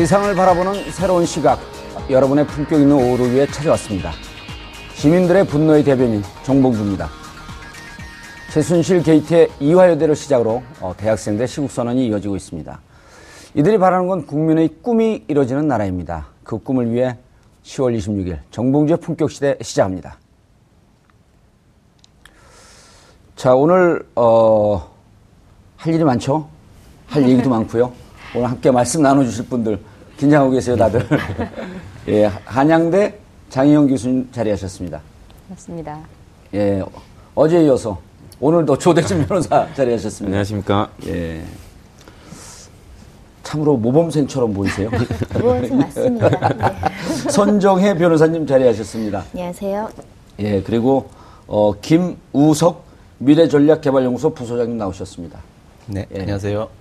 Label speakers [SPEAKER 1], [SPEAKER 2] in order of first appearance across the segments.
[SPEAKER 1] 세상을 바라보는 새로운 시각, 여러분의 품격 있는 오후를 위해 찾아왔습니다. 시민들의 분노의 대변인 정봉주입니다. 최순실 게이트의 이화여대를 시작으로 어, 대학생들의 시국선언이 이어지고 있습니다. 이들이 바라는 건 국민의 꿈이 이뤄지는 나라입니다. 그 꿈을 위해 10월 26일 정봉주의 품격시대 시작합니다. 자, 오늘, 어, 할 일이 많죠? 할 얘기도 많고요. 오늘 함께 말씀 나눠주실 분들 긴장하고 계세요, 다들. 예, 한양대 장희영 교수님 자리하셨습니다.
[SPEAKER 2] 맞습니다.
[SPEAKER 1] 예, 어제 이어서 오늘도 조대진 변호사 자리하셨습니다.
[SPEAKER 3] 안녕하십니까.
[SPEAKER 1] 예. 참으로 모범생처럼 보이세요.
[SPEAKER 2] 맞습니다. 네.
[SPEAKER 1] 선정혜 변호사님 자리하셨습니다.
[SPEAKER 2] 안녕하세요.
[SPEAKER 1] 예, 그리고 어, 김우석 미래전략개발연구소 부소장님 나오셨습니다.
[SPEAKER 3] 네,
[SPEAKER 1] 예.
[SPEAKER 3] 안녕하세요.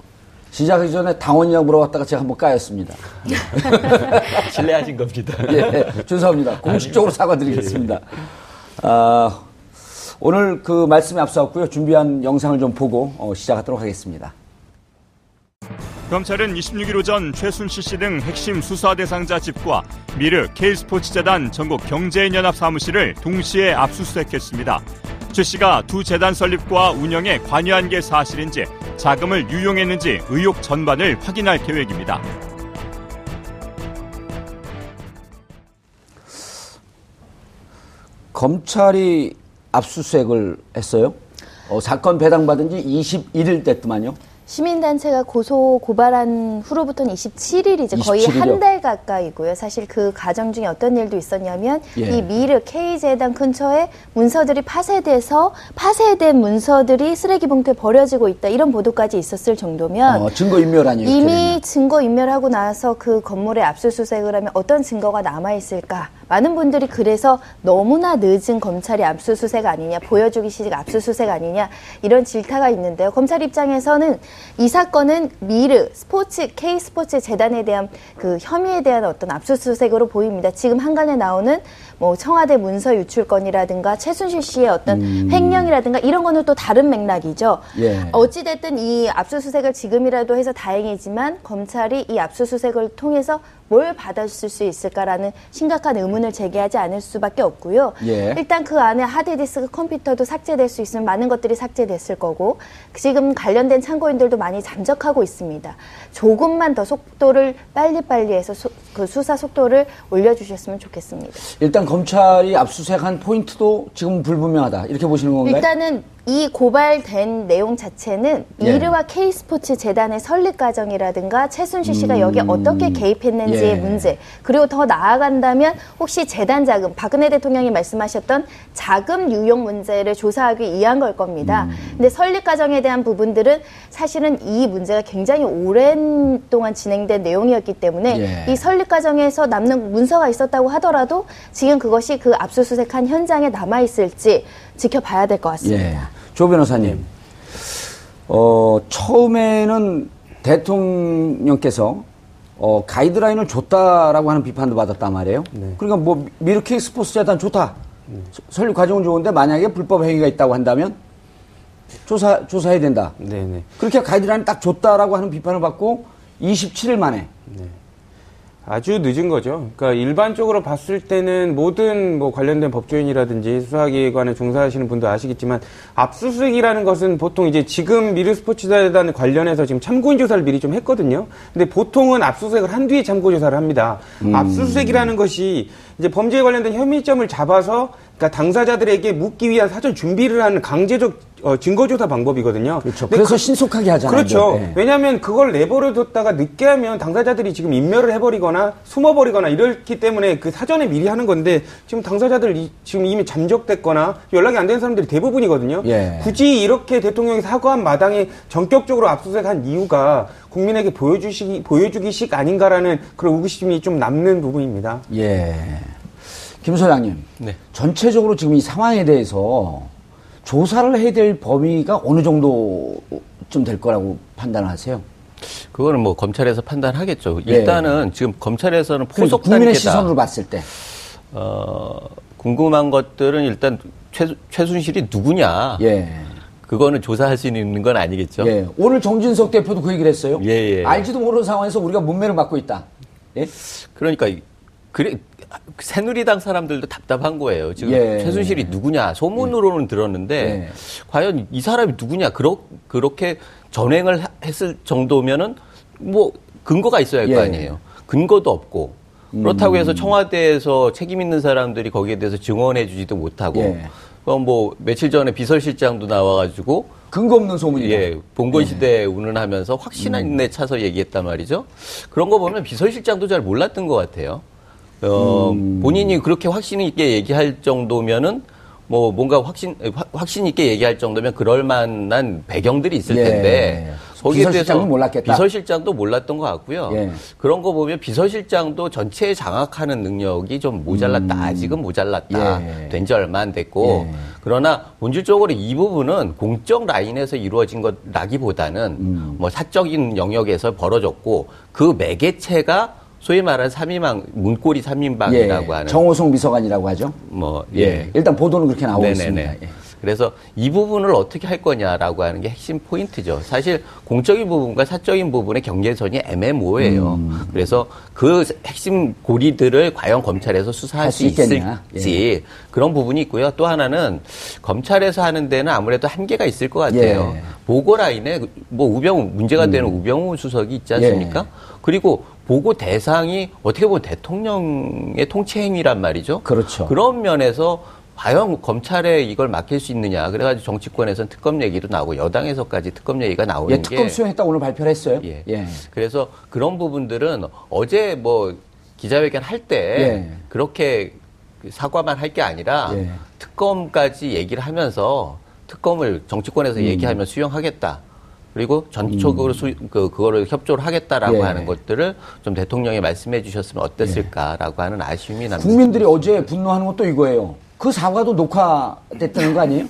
[SPEAKER 1] 시작하기 전에 당원이라고 물어봤다가 제가 한번 까였습니다.
[SPEAKER 3] 실례하신 겁니다.
[SPEAKER 1] 예, 죄송합니다. 공식적으로 사과드리겠습니다. 아, 오늘 그 말씀에 앞서왔고요. 준비한 영상을 좀 보고 어, 시작하도록 하겠습니다.
[SPEAKER 4] 검찰은 26일 오전 최순실 씨 등 핵심 수사 대상자 집과 미르 K스포츠재단 전국 경제인연합 사무실을 동시에 압수수색했습니다. 최 씨가 두 재단 설립과 운영에 관여한 게 사실인지 자금을 유용했는지 의혹 전반을 확인할 계획입니다.
[SPEAKER 1] 검찰이 압수수색을 했어요. 어, 사건 배당받은 지 21일 됐더만요.
[SPEAKER 2] 시민단체가 고소 고발한 후로부터는 27일이죠. 거의
[SPEAKER 1] 27일 이요?
[SPEAKER 2] 한달 가까이고요. 사실 그 과정 중에 어떤 일도 있었냐면
[SPEAKER 1] 예.
[SPEAKER 2] 이 미르 K재단 근처에 문서들이 파쇄돼서 파쇄된 문서들이 쓰레기 봉투에 버려지고 있다. 이런 보도까지 있었을 정도면
[SPEAKER 1] 어, 증거 인멸 아니에요?
[SPEAKER 2] 이미. 증거 인멸하고 나서 그 건물에 압수수색을 하면 어떤 증거가 남아 있을까? 많은 분들이 그래서 너무나 늦은 검찰이 압수수색 아니냐, 보여주기 시작 압수수색 아니냐 이런 질타가 있는데요. 검찰 입장에서는 이 사건은 미르 스포츠 K 스포츠 재단에 대한 그 혐의에 대한 어떤 압수수색으로 보입니다. 지금 한간에 나오는 뭐 청와대 문서 유출 건이라든가 최순실 씨의 어떤 횡령이라든가 이런 거는 또 다른 맥락이죠.
[SPEAKER 1] 예.
[SPEAKER 2] 어찌 됐든 이 압수수색을 지금이라도 해서 다행이지만 검찰이 이 압수수색을 통해서 뭘 받았을 수 있을까라는 심각한 의문을 제기하지 않을 수밖에 없고요.
[SPEAKER 1] 예.
[SPEAKER 2] 일단 그 안에 하드디스크 컴퓨터도 삭제될 수 있으면 많은 것들이 삭제됐을 거고 지금 관련된 참고인들도 많이 잠적하고 있습니다. 조금만 더 속도를 빨리빨리 해서 수, 그 수사 속도를 올려주셨으면 좋겠습니다.
[SPEAKER 1] 일단 검찰이 압수수색한 포인트도 지금 불분명하다. 이렇게 보시는 건가요?
[SPEAKER 2] 일단은 이 고발된 내용 자체는
[SPEAKER 1] 예.
[SPEAKER 2] 미르와 K스포츠 재단의 설립 과정이라든가 최순실 씨가 여기에 어떻게 개입했는지의
[SPEAKER 1] 예.
[SPEAKER 2] 문제 그리고 더 나아간다면 혹시 재단 자금 박근혜 대통령이 말씀하셨던 자금 유용 문제를 조사하기 위한 걸 겁니다.
[SPEAKER 1] 음.
[SPEAKER 2] 근데 설립 과정에 대한 부분들은 사실은 이 문제가 굉장히 오랜 동안 진행된 내용이었기 때문에
[SPEAKER 1] 예.
[SPEAKER 2] 이 설립 과정에서 남는 문서가 있었다고 하더라도 지금 그것이 그 압수수색한 현장에 남아 있을지 지켜봐야 될 것 같습니다.
[SPEAKER 1] 예. 조 변호사님. 어, 처음에는 대통령께서 어, 가이드라인을 줬다라고 하는 비판도 받았단 말이에요. 그러니까 뭐 미르케이 스포츠 재단 좋다. 서- 설립 과정은 좋은데 만약에 불법 행위가 있다고 한다면 조사 조사해야 된다.
[SPEAKER 3] 네네.
[SPEAKER 1] 그렇게 가이드라인 딱 줬다라고 하는 비판을 받고 27일 만에
[SPEAKER 5] 아주 늦은 거죠. 그러니까 일반적으로 봤을 때는 모든 뭐 관련된 법조인이라든지 수사기관에 종사하시는 분도 아시겠지만 압수수색이라는 것은 보통 이제 지금 미르 스포츠재단 관련해서 지금 참고인 조사를 미리 좀 했거든요. 근데 보통은 압수수색을 한 뒤에 참고 조사를 합니다. 압수수색이라는 것이 이제 범죄에 관련된 혐의점을 잡아서 그러니까 당사자들에게 묻기 위한 사전 준비를 하는 강제적 어, 증거조사 방법이거든요.
[SPEAKER 1] 그렇죠. 그래서
[SPEAKER 5] 그-
[SPEAKER 1] 신속하게 하잖아요.
[SPEAKER 5] 그렇죠.
[SPEAKER 1] 네.
[SPEAKER 5] 왜냐하면 그걸 내버려 뒀다가 늦게 하면 당사자들이 지금 인멸을 해버리거나 숨어버리거나 이렇기 때문에 그 사전에 미리 하는 건데 지금 당사자들 이- 지금 이미 잠적됐거나 연락이 안 되는 사람들이 대부분이거든요.
[SPEAKER 1] 예.
[SPEAKER 5] 굳이 이렇게 대통령이 사과한 마당에 전격적으로 압수수색한 이유가 국민에게 보여주시기 보여주기식 아닌가라는 그런 의구심이 좀 남는 부분입니다.
[SPEAKER 1] 예. 김 소장님.
[SPEAKER 3] 네.
[SPEAKER 1] 전체적으로 지금 이 상황에 대해서 조사를 해야 될 범위가 어느 정도쯤 될 거라고 판단하세요?
[SPEAKER 3] 그거는 뭐 검찰에서 판단하겠죠.
[SPEAKER 1] 예.
[SPEAKER 3] 일단은 지금 검찰에서는
[SPEAKER 1] 그래서
[SPEAKER 3] 포속
[SPEAKER 1] 국민의
[SPEAKER 3] 단계다.
[SPEAKER 1] 시선으로 봤을 때.
[SPEAKER 3] 어, 궁금한 것들은 일단 최, 최순실이 누구냐.
[SPEAKER 1] 예.
[SPEAKER 3] 그거는 조사할 수 있는 건 아니겠죠.
[SPEAKER 1] 예. 오늘 정진석 대표도 그 얘기를 했어요.
[SPEAKER 3] 예, 예.
[SPEAKER 1] 알지도 모르는 상황에서 우리가 문매를 맞고 있다. 예?
[SPEAKER 3] 그러니까 이- 그래 새누리당 사람들도 답답한 거예요. 지금
[SPEAKER 1] 예.
[SPEAKER 3] 최순실이 누구냐 소문으로는 들었는데
[SPEAKER 1] 예.
[SPEAKER 3] 과연 이 사람이 누구냐 그러, 그렇게 전행을 하- 했을 정도면은 뭐 근거가 있어야 할거
[SPEAKER 1] 예. 음.
[SPEAKER 3] 아니에요. 근거도 없고 그렇다고 해서 청와대에서 책임 있는 사람들이 거기에 대해서 증언해 주지도 못하고
[SPEAKER 1] 예.
[SPEAKER 3] 그럼 뭐 며칠 전에 비서실장도 나와가지고
[SPEAKER 1] 근거 없는 소문이다.
[SPEAKER 3] 예, 봉건 시대에 운운하면서 확신에 차서 얘기했단 말이죠. 그런 거 보면 비서실장도 잘 몰랐던 것 같아요. 어, 본인이 그렇게 확신 있게 얘기할 정도면은 뭐 뭔가 확신 확- 확신 있게 얘기할 정도면 그럴 만한 배경들이 있을
[SPEAKER 1] 예.
[SPEAKER 3] 텐데
[SPEAKER 1] 비서실장도 몰랐겠다.
[SPEAKER 3] 비서실장도 몰랐던 것 같고요.
[SPEAKER 1] 예.
[SPEAKER 3] 그런 거 보면 비서실장도 전체에 장악하는 능력이 좀 모자랐다. 아직은 모자랐다.
[SPEAKER 1] 음. 예.
[SPEAKER 3] 된지 얼마 안 됐고
[SPEAKER 1] 예.
[SPEAKER 3] 그러나 본질적으로 이 부분은 공적 라인에서 이루어진 것라기보다는
[SPEAKER 1] 음.
[SPEAKER 3] 뭐 사적인 영역에서 벌어졌고 그 매개체가 소위 말하는 삼인방 문고리 삼인방이라고 하는
[SPEAKER 1] 예. 정호성 비서관이라고 하죠.
[SPEAKER 3] 뭐
[SPEAKER 1] 예.
[SPEAKER 3] 예.
[SPEAKER 1] 일단 보도는 그렇게 나오고
[SPEAKER 3] 네네네.
[SPEAKER 1] 있습니다. 예.
[SPEAKER 3] 그래서 이 부분을 어떻게 할 거냐라고 하는 게 핵심 포인트죠. 사실 공적인 부분과 사적인 부분의 경계선이 애매모호해요.
[SPEAKER 1] 음.
[SPEAKER 3] 그래서 그 핵심 고리들을 과연 검찰에서 수사할
[SPEAKER 1] 할수
[SPEAKER 3] 수
[SPEAKER 1] 있겠냐. 예.
[SPEAKER 3] 있을지 그런 부분이 있고요. 또 하나는 검찰에서 하는 데는 아무래도 한계가 있을 것 같아요.
[SPEAKER 1] 예.
[SPEAKER 3] 보고 라인에 뭐 우병우 문제가 되는 우병우 수석이 있지 않습니까?
[SPEAKER 1] 예.
[SPEAKER 3] 그리고 보고 대상이 어떻게 보면 대통령의 통치 행위란 말이죠.
[SPEAKER 1] 그렇죠.
[SPEAKER 3] 그런 면에서 과연 검찰에 이걸 맡길 수 있느냐. 그래가지고 정치권에서는 특검 얘기도 나오고 여당에서까지 특검 얘기가 나오는
[SPEAKER 1] 예, 특검
[SPEAKER 3] 게
[SPEAKER 1] 수용했다 오늘 발표를 했어요.
[SPEAKER 3] 예.
[SPEAKER 1] 예.
[SPEAKER 3] 그래서 그런 부분들은 어제 뭐 기자회견 할때
[SPEAKER 1] 예.
[SPEAKER 3] 그렇게 사과만 할 게 아니라
[SPEAKER 1] 예.
[SPEAKER 3] 특검까지 얘기를 하면서 특검을 정치권에서
[SPEAKER 1] 음.
[SPEAKER 3] 얘기하면 수용하겠다. 그리고 전적으로 수, 그, 그거를 협조를 하겠다라고
[SPEAKER 1] 예.
[SPEAKER 3] 하는 것들을 좀 대통령이 말씀해 주셨으면 어땠을까라고 하는 아쉬움이 납니다.
[SPEAKER 1] 국민들이 어제 분노하는 것도 이거예요. 그 사과도 녹화됐다는 거 아니에요?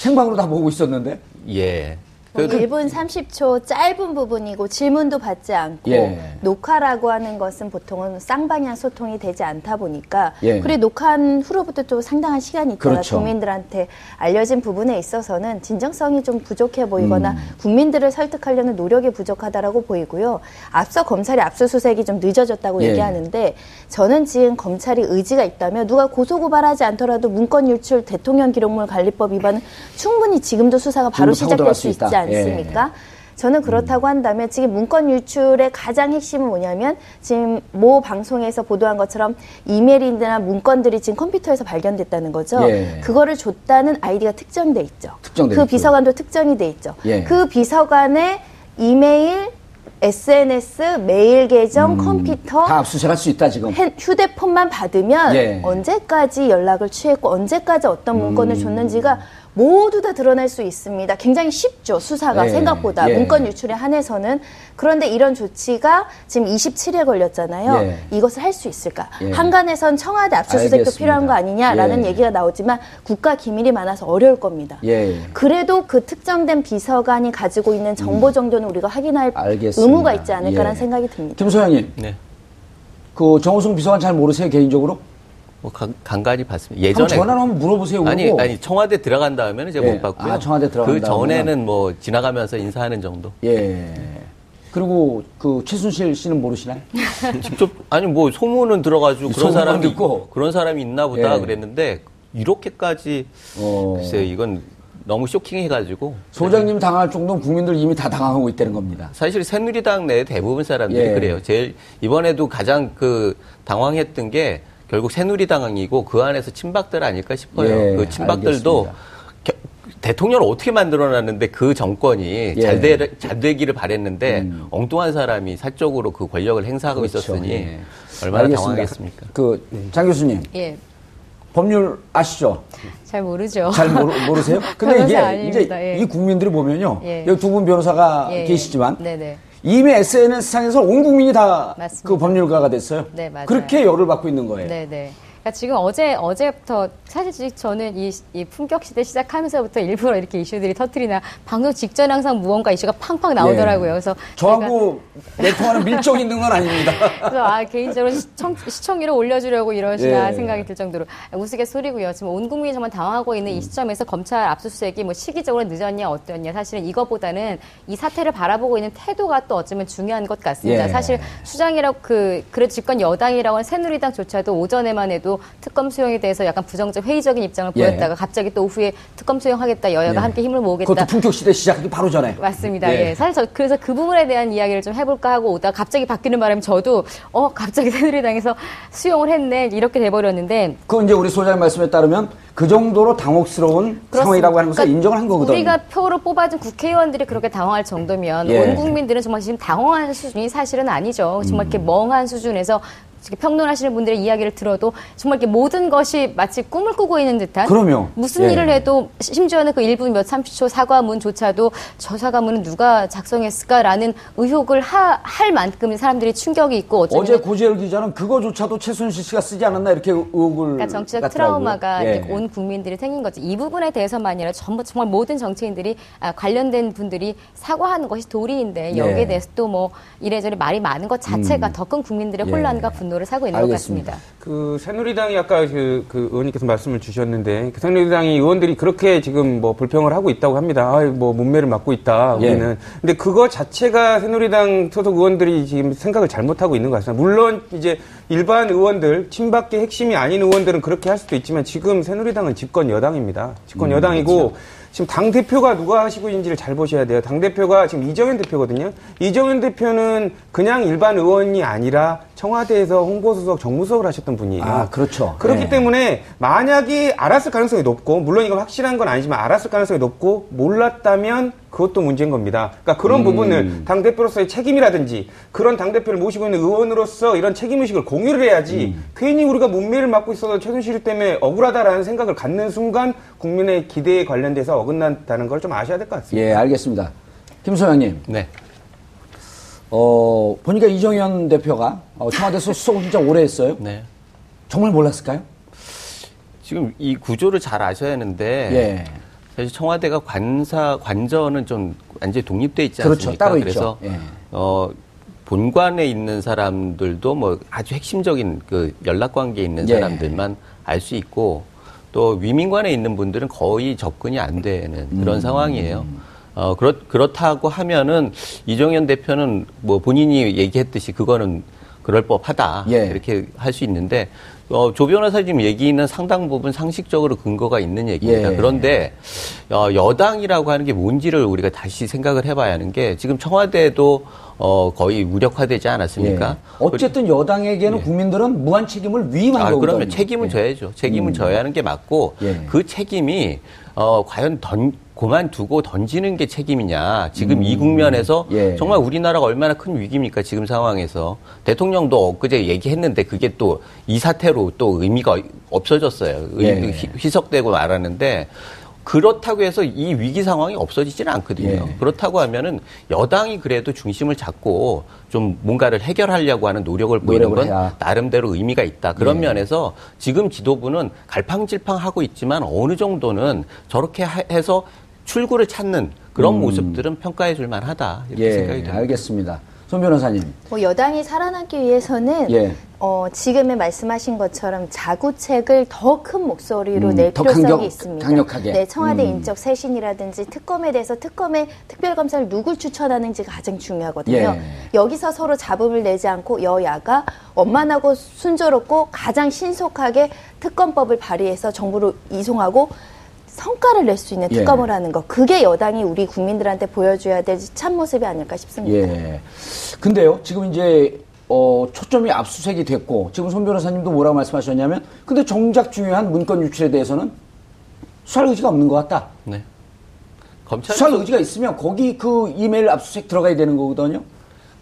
[SPEAKER 1] 생방으로 다 보고 있었는데.
[SPEAKER 3] 예.
[SPEAKER 2] 뭐
[SPEAKER 3] 그-
[SPEAKER 2] 1분 30초 짧은 부분이고 질문도 받지 않고
[SPEAKER 1] 예.
[SPEAKER 2] 녹화라고 하는 것은 보통은 쌍방향 소통이 되지 않다 보니까
[SPEAKER 1] 예.
[SPEAKER 2] 그리고 녹화한 후로부터 또 상당한 시간이 있다가
[SPEAKER 1] 그렇죠.
[SPEAKER 2] 국민들한테 알려진 부분에 있어서는 진정성이 좀 부족해 보이거나
[SPEAKER 1] 음.
[SPEAKER 2] 국민들을 설득하려는 노력이 부족하다라고 보이고요. 앞서 검찰이 압수수색이 좀 늦어졌다고
[SPEAKER 1] 예.
[SPEAKER 2] 얘기하는데 저는 지금 검찰이 의지가 있다면 누가 고소고발하지 않더라도 문건 유출 대통령 기록물 관리법 위반은 충분히 지금도 수사가 바로 시작될
[SPEAKER 1] 수
[SPEAKER 2] 수 있지
[SPEAKER 1] 있다.
[SPEAKER 2] 않 습니까? 저는 그렇다고 한다면 지금 문건 유출의 가장 핵심은 뭐냐면 지금 모 방송에서 보도한 것처럼 이메일이나 문건들이 지금 컴퓨터에서 발견됐다는 거죠.
[SPEAKER 1] 예.
[SPEAKER 2] 그거를 줬다는 아이디가 특정돼 있죠.
[SPEAKER 1] 특정돼
[SPEAKER 2] 그
[SPEAKER 1] 있고요.
[SPEAKER 2] 비서관도 특정이 돼 있죠.
[SPEAKER 1] 예.
[SPEAKER 2] 그 비서관의 이메일, SNS, 메일 계정, 컴퓨터
[SPEAKER 1] 음, 다 압수수색할 수 있다 지금.
[SPEAKER 2] 핸- 휴대폰만 받으면
[SPEAKER 1] 예.
[SPEAKER 2] 언제까지 연락을 취했고 언제까지 어떤
[SPEAKER 1] 음.
[SPEAKER 2] 문건을 줬는지가 모두 다 드러날 수 있습니다. 굉장히 쉽죠 수사가
[SPEAKER 1] 예.
[SPEAKER 2] 생각보다
[SPEAKER 1] 예.
[SPEAKER 2] 문건 유출에 한해서는 그런데 이런 조치가 지금 27일 걸렸잖아요.
[SPEAKER 1] 예.
[SPEAKER 2] 이것을 할 수 있을까?
[SPEAKER 1] 예.
[SPEAKER 2] 한간에선 청와대 압수수색도
[SPEAKER 1] 알겠습니다.
[SPEAKER 2] 필요한 거 아니냐라는
[SPEAKER 1] 예.
[SPEAKER 2] 얘기가 나오지만 국가 기밀이 많아서 어려울 겁니다.
[SPEAKER 1] 예.
[SPEAKER 2] 그래도 그 특정된 비서관이 가지고 있는 정보 정도는 우리가 확인할
[SPEAKER 1] 음. 알겠습니다.
[SPEAKER 2] 의무가 있지 않을까라는
[SPEAKER 1] 예.
[SPEAKER 2] 생각이 듭니다.
[SPEAKER 1] 김 소장님,
[SPEAKER 3] 네.
[SPEAKER 1] 그 정호성 비서관 잘 모르세요 개인적으로?
[SPEAKER 3] 뭐 간, 간간히 봤습니다. 예전에
[SPEAKER 1] 전화로 한번 물어보세요.
[SPEAKER 3] 아니
[SPEAKER 1] 그러고.
[SPEAKER 3] 아니 청와대 들어간 다음에는 제가
[SPEAKER 1] 예.
[SPEAKER 3] 못 봤고요.
[SPEAKER 1] 아, 청와대 들어간
[SPEAKER 3] 그? 전에는 뭐 지나가면서 인사하는 정도.
[SPEAKER 1] 예. 그리고 그 최순실 씨는 모르시나요?
[SPEAKER 3] 직접 아니 뭐 소문은 들어가지고 그런 사람이
[SPEAKER 1] 듣고.
[SPEAKER 3] 그런 사람이 있나 보다
[SPEAKER 1] 예.
[SPEAKER 3] 그랬는데 이렇게까지
[SPEAKER 1] 어.
[SPEAKER 3] 글쎄 이건 너무 쇼킹해가지고
[SPEAKER 1] 소장님 당할 정도는 국민들 이미 다 당하고 있다는 겁니다.
[SPEAKER 3] 사실 새누리당 내 대부분 사람들이
[SPEAKER 1] 예.
[SPEAKER 3] 그래요. 제일 이번에도 가장 그 당황했던 게 결국 새누리당이고 그 안에서 친박들 아닐까 싶어요.
[SPEAKER 1] 예,
[SPEAKER 3] 그 친박들도. 겨- 대통령을 어떻게 만들어놨는데 그 정권이
[SPEAKER 1] 예. 음.
[SPEAKER 3] 잘, 되, 잘 되기를 바랬는데 엉뚱한 사람이 사적으로 그 권력을 행사하고
[SPEAKER 1] 그렇죠.
[SPEAKER 3] 있었으니
[SPEAKER 1] 예.
[SPEAKER 3] 얼마나
[SPEAKER 1] 알겠습니다.
[SPEAKER 3] 당황하겠습니까?
[SPEAKER 1] 그, 장 교수님,
[SPEAKER 6] 예,
[SPEAKER 1] 법률 아시죠?
[SPEAKER 6] 잘 모르죠.
[SPEAKER 1] 잘 모르, 모르세요? 근데 이게
[SPEAKER 6] 아닙니다.
[SPEAKER 1] 이제
[SPEAKER 6] 예.
[SPEAKER 1] 이 국민들이 보면요.
[SPEAKER 6] 예.
[SPEAKER 1] 여기 두 분 변호사가. 계시지만
[SPEAKER 6] 네네.
[SPEAKER 1] 이미 SNS상에서 온 국민이 다 그. 법률가가 됐어요.
[SPEAKER 6] 네, 맞아요.
[SPEAKER 1] 그렇게 열을 받고 있는 거예요.
[SPEAKER 6] 네 네. 그러니까 지금 어제 어제부터 사실 저는 이, 이 품격 시대 시작하면서부터 일부러 이렇게 이슈들이 터트리나 방송 직전 항상 무언가 이슈가 팡팡 나오더라고요.
[SPEAKER 1] 예.
[SPEAKER 6] 그래서
[SPEAKER 1] 저하고 내통하는 밀적 있는 건 아닙니다.
[SPEAKER 6] 그래서 아 개인적으로 시청, 시청률을 올려주려고 이러시나
[SPEAKER 1] 예.
[SPEAKER 6] 생각이 들 정도로 우스갯소리고요. 지금 온 국민이 정말 당황하고 있는 이 시점에서 검찰 압수수색이 뭐 시기적으로 늦었냐 어떠냐 사실은 이것보다는 이 사태를 바라보고 있는 태도가 또 어쩌면 중요한 것 같습니다.
[SPEAKER 1] 예.
[SPEAKER 6] 사실 수장이라고 그 그래 집권 여당이라고 하는 새누리당조차도 오전에만 해도 특검 수용에 대해서 약간 부정적 회의적인 입장을
[SPEAKER 1] 예.
[SPEAKER 6] 보였다가 갑자기 또 오후에 특검 수용하겠다 여야가
[SPEAKER 1] 예.
[SPEAKER 6] 함께 힘을 모으겠다.
[SPEAKER 1] 그것도 품격 시대 시작하기 바로 전에.
[SPEAKER 6] 맞습니다.
[SPEAKER 1] 예.
[SPEAKER 6] 예. 사실 저 그래서 그 부분에 대한 이야기를 좀 해볼까 하고 오다가 갑자기 바뀌는 바람에 저도 어 갑자기 새누리당에서 수용을 했네 이렇게 돼버렸는데
[SPEAKER 1] 그건 이제 우리 소장님 말씀에 따르면 그 정도로 당혹스러운 상황이라고 하는 것을
[SPEAKER 6] 그러니까
[SPEAKER 1] 인정을 한 거거든요.
[SPEAKER 6] 우리가 표로 뽑아준 국회의원들이 그렇게 당황할 정도면
[SPEAKER 1] 예.
[SPEAKER 6] 온 국민들은 정말 지금 당황한 수준이 사실은 아니죠. 정말
[SPEAKER 1] 음.
[SPEAKER 6] 이렇게 멍한 수준에서 평론하시는 분들의 이야기를 들어도 정말 이렇게 모든 것이 마치 꿈을 꾸고 있는 듯한
[SPEAKER 1] 그럼요.
[SPEAKER 6] 무슨
[SPEAKER 1] 예.
[SPEAKER 6] 일을 해도 심지어는 그 1분 몇 30초 사과문조차도 저 사과문은 누가 작성했을까라는 의혹을 하- 할 만큼 사람들이 충격이 있고
[SPEAKER 1] 어제 고재열 기자는 그거조차도 최순실 씨가 쓰지 않았나 이렇게 의혹을
[SPEAKER 6] 그러니까 정치적
[SPEAKER 1] 갖더라고요.
[SPEAKER 6] 트라우마가
[SPEAKER 1] 예.
[SPEAKER 6] 온 국민들이 생긴 거죠. 이 부분에 대해서만 아니라 전부 정말 모든 정치인들이 아, 관련된 분들이 사과하는 것이 도리인데 여기에
[SPEAKER 1] 예.
[SPEAKER 6] 대해서 또 뭐 이래저래 말이 많은 것 자체가 더큰 국민들의
[SPEAKER 1] 예.
[SPEAKER 6] 혼란과 분노 를 사고 있는
[SPEAKER 1] 알겠습니다.
[SPEAKER 6] 것 같습니다.
[SPEAKER 5] 그 새누리당이 아까 그, 그 의원님께서 말씀을 주셨는데 그 새누리당이 의원들이 그렇게 지금 뭐 불평을 하고 있다고 합니다. 아, 뭐 문매를 맡고 있다
[SPEAKER 1] 예.
[SPEAKER 5] 우리는. 근데 그거 자체가 새누리당 소속 의원들이 지금 생각을 잘못하고 있는 것 같습니다. 물론 이제 일반 의원들 친박계 핵심이 아닌 의원들은 그렇게 할 수도 있지만 지금 새누리당은 집권 여당입니다. 집권
[SPEAKER 1] 음,
[SPEAKER 5] 여당이고
[SPEAKER 1] 그렇죠.
[SPEAKER 5] 지금 당 대표가 누가 하시고 있는지를 잘 보셔야 돼요. 당 대표가 지금 이정현 대표거든요. 이정현 대표는 그냥 일반 의원이 아니라 청와대에서 홍보수석, 정무수석을 하셨던 분이에요.
[SPEAKER 1] 아, 그렇죠.
[SPEAKER 5] 그렇기
[SPEAKER 1] 예.
[SPEAKER 5] 때문에 만약에 알았을 가능성이 높고 물론 이건 확실한 건 아니지만 알았을 가능성이 높고 몰랐다면 그것도 문제인 겁니다. 그러니까 그런
[SPEAKER 1] 음.
[SPEAKER 5] 부분을 당 대표로서의 책임이라든지 그런 당 대표를 모시고 있는 의원으로서 이런 책임 의식을 공유를 해야지
[SPEAKER 1] 음.
[SPEAKER 5] 괜히 우리가 문매를 맡고 있어서 최순실 때문에 억울하다라는 생각을 갖는 순간 국민의 기대에 관련돼서 어긋난다는 걸 좀 아셔야 될 것 같습니다.
[SPEAKER 1] 예, 알겠습니다. 김 소장님,
[SPEAKER 3] 네.
[SPEAKER 1] 어, 보니까 이정현 대표가 어, 청와대 수석을 진짜 오래 했어요.
[SPEAKER 3] 네.
[SPEAKER 1] 정말 몰랐을까요?
[SPEAKER 3] 지금 이 구조를 잘 아셔야 하는데
[SPEAKER 1] 예.
[SPEAKER 3] 사실 청와대가 관사 관저는 좀 완전히 독립돼 있지
[SPEAKER 1] 그렇죠.
[SPEAKER 3] 않습니까?
[SPEAKER 1] 따로
[SPEAKER 3] 그래서
[SPEAKER 1] 있죠. 예.
[SPEAKER 3] 어 본관에 있는 사람들도 뭐 아주 핵심적인 그 연락 관계에 있는
[SPEAKER 1] 예.
[SPEAKER 3] 사람들만 알수 있고 또 위민관에 있는 분들은 거의 접근이 안 되는 그런
[SPEAKER 1] 음.
[SPEAKER 3] 상황이에요. 어 그렇 그렇다고 하면은 이정현 대표는 뭐 본인이 얘기했듯이 그거는 그럴 법하다
[SPEAKER 1] 예.
[SPEAKER 3] 이렇게 할 수 있는데 어, 조 변호사 지금 얘기는 상당 부분 상식적으로 근거가 있는 얘기입니다.
[SPEAKER 1] 예.
[SPEAKER 3] 그런데 어, 여당이라고 하는 게 뭔지를 우리가 다시 생각을 해봐야 하는 게 지금 청와대도 어, 거의 무력화되지 않았습니까?
[SPEAKER 1] 예. 어쨌든 여당에게는 국민들은 무한 책임을 위임한
[SPEAKER 3] 아,
[SPEAKER 1] 거거든요.
[SPEAKER 3] 그러면 책임은
[SPEAKER 1] 예.
[SPEAKER 3] 져야죠. 책임은
[SPEAKER 1] 음.
[SPEAKER 3] 져야 하는 게 맞고
[SPEAKER 1] 예.
[SPEAKER 3] 그 책임이 어, 과연 던, 그만두고 던지는 게 책임이냐. 지금 이 국면에서
[SPEAKER 1] 음. 예.
[SPEAKER 3] 정말 우리나라가 얼마나 큰 위기입니까? 지금 상황에서. 대통령도 엊그제 얘기했는데 그게 또 이 사태로 또 의미가 없어졌어요. 의-
[SPEAKER 1] 예.
[SPEAKER 3] 휘- 희석되고 말았는데 그렇다고 해서 이 위기 상황이 없어지지는 않거든요.
[SPEAKER 1] 예.
[SPEAKER 3] 그렇다고 하면은 여당이 그래도 중심을 잡고 좀 뭔가를 해결하려고 하는 노력을 보이는 건
[SPEAKER 1] 해야.
[SPEAKER 3] 나름대로 의미가 있다. 그런
[SPEAKER 1] 예.
[SPEAKER 3] 면에서 지금 지도부는 갈팡질팡하고 있지만 어느 정도는 저렇게 하- 해서 출구를 찾는 그런 모습들은 평가해 줄 만하다. 이렇게
[SPEAKER 1] 예,
[SPEAKER 3] 생각이 됩니다.
[SPEAKER 1] 알겠습니다. 손 변호사님.
[SPEAKER 2] 뭐 여당이 살아남기 위해서는
[SPEAKER 1] 예.
[SPEAKER 2] 어, 지금의 말씀하신 것처럼 자구책을 더 큰 목소리로
[SPEAKER 1] 음, 낼더
[SPEAKER 2] 필요성이
[SPEAKER 1] 강력-
[SPEAKER 2] 있습니다.
[SPEAKER 1] 강력하게.
[SPEAKER 2] 네, 청와대
[SPEAKER 1] 음.
[SPEAKER 2] 인적 쇄신이라든지 특검에 대해서 특검의 특별검사를 누굴 추천하는지가 가장 중요하거든요.
[SPEAKER 1] 예.
[SPEAKER 2] 여기서 서로 잡음을 내지 않고 여야가 원만하고 순조롭고 가장 신속하게 특검법을 발의해서 정부로 이송하고 성과를 낼 수 있는
[SPEAKER 1] 예.
[SPEAKER 2] 특검을 하는 것. 그게 여당이 우리 국민들한테 보여줘야 될 참 모습이 아닐까 싶습니다.
[SPEAKER 1] 예. 근데요, 지금 이제, 어, 초점이 압수색이 됐고, 지금 손 변호사님도 뭐라고 말씀하셨냐면, 근데 정작 중요한 문건 유출에 대해서는 수사할 의지가 없는 것 같다.
[SPEAKER 3] 네. 검찰
[SPEAKER 1] 수사할 의지가 있으면 거기 그 이메일 압수색 들어가야 되는 거거든요.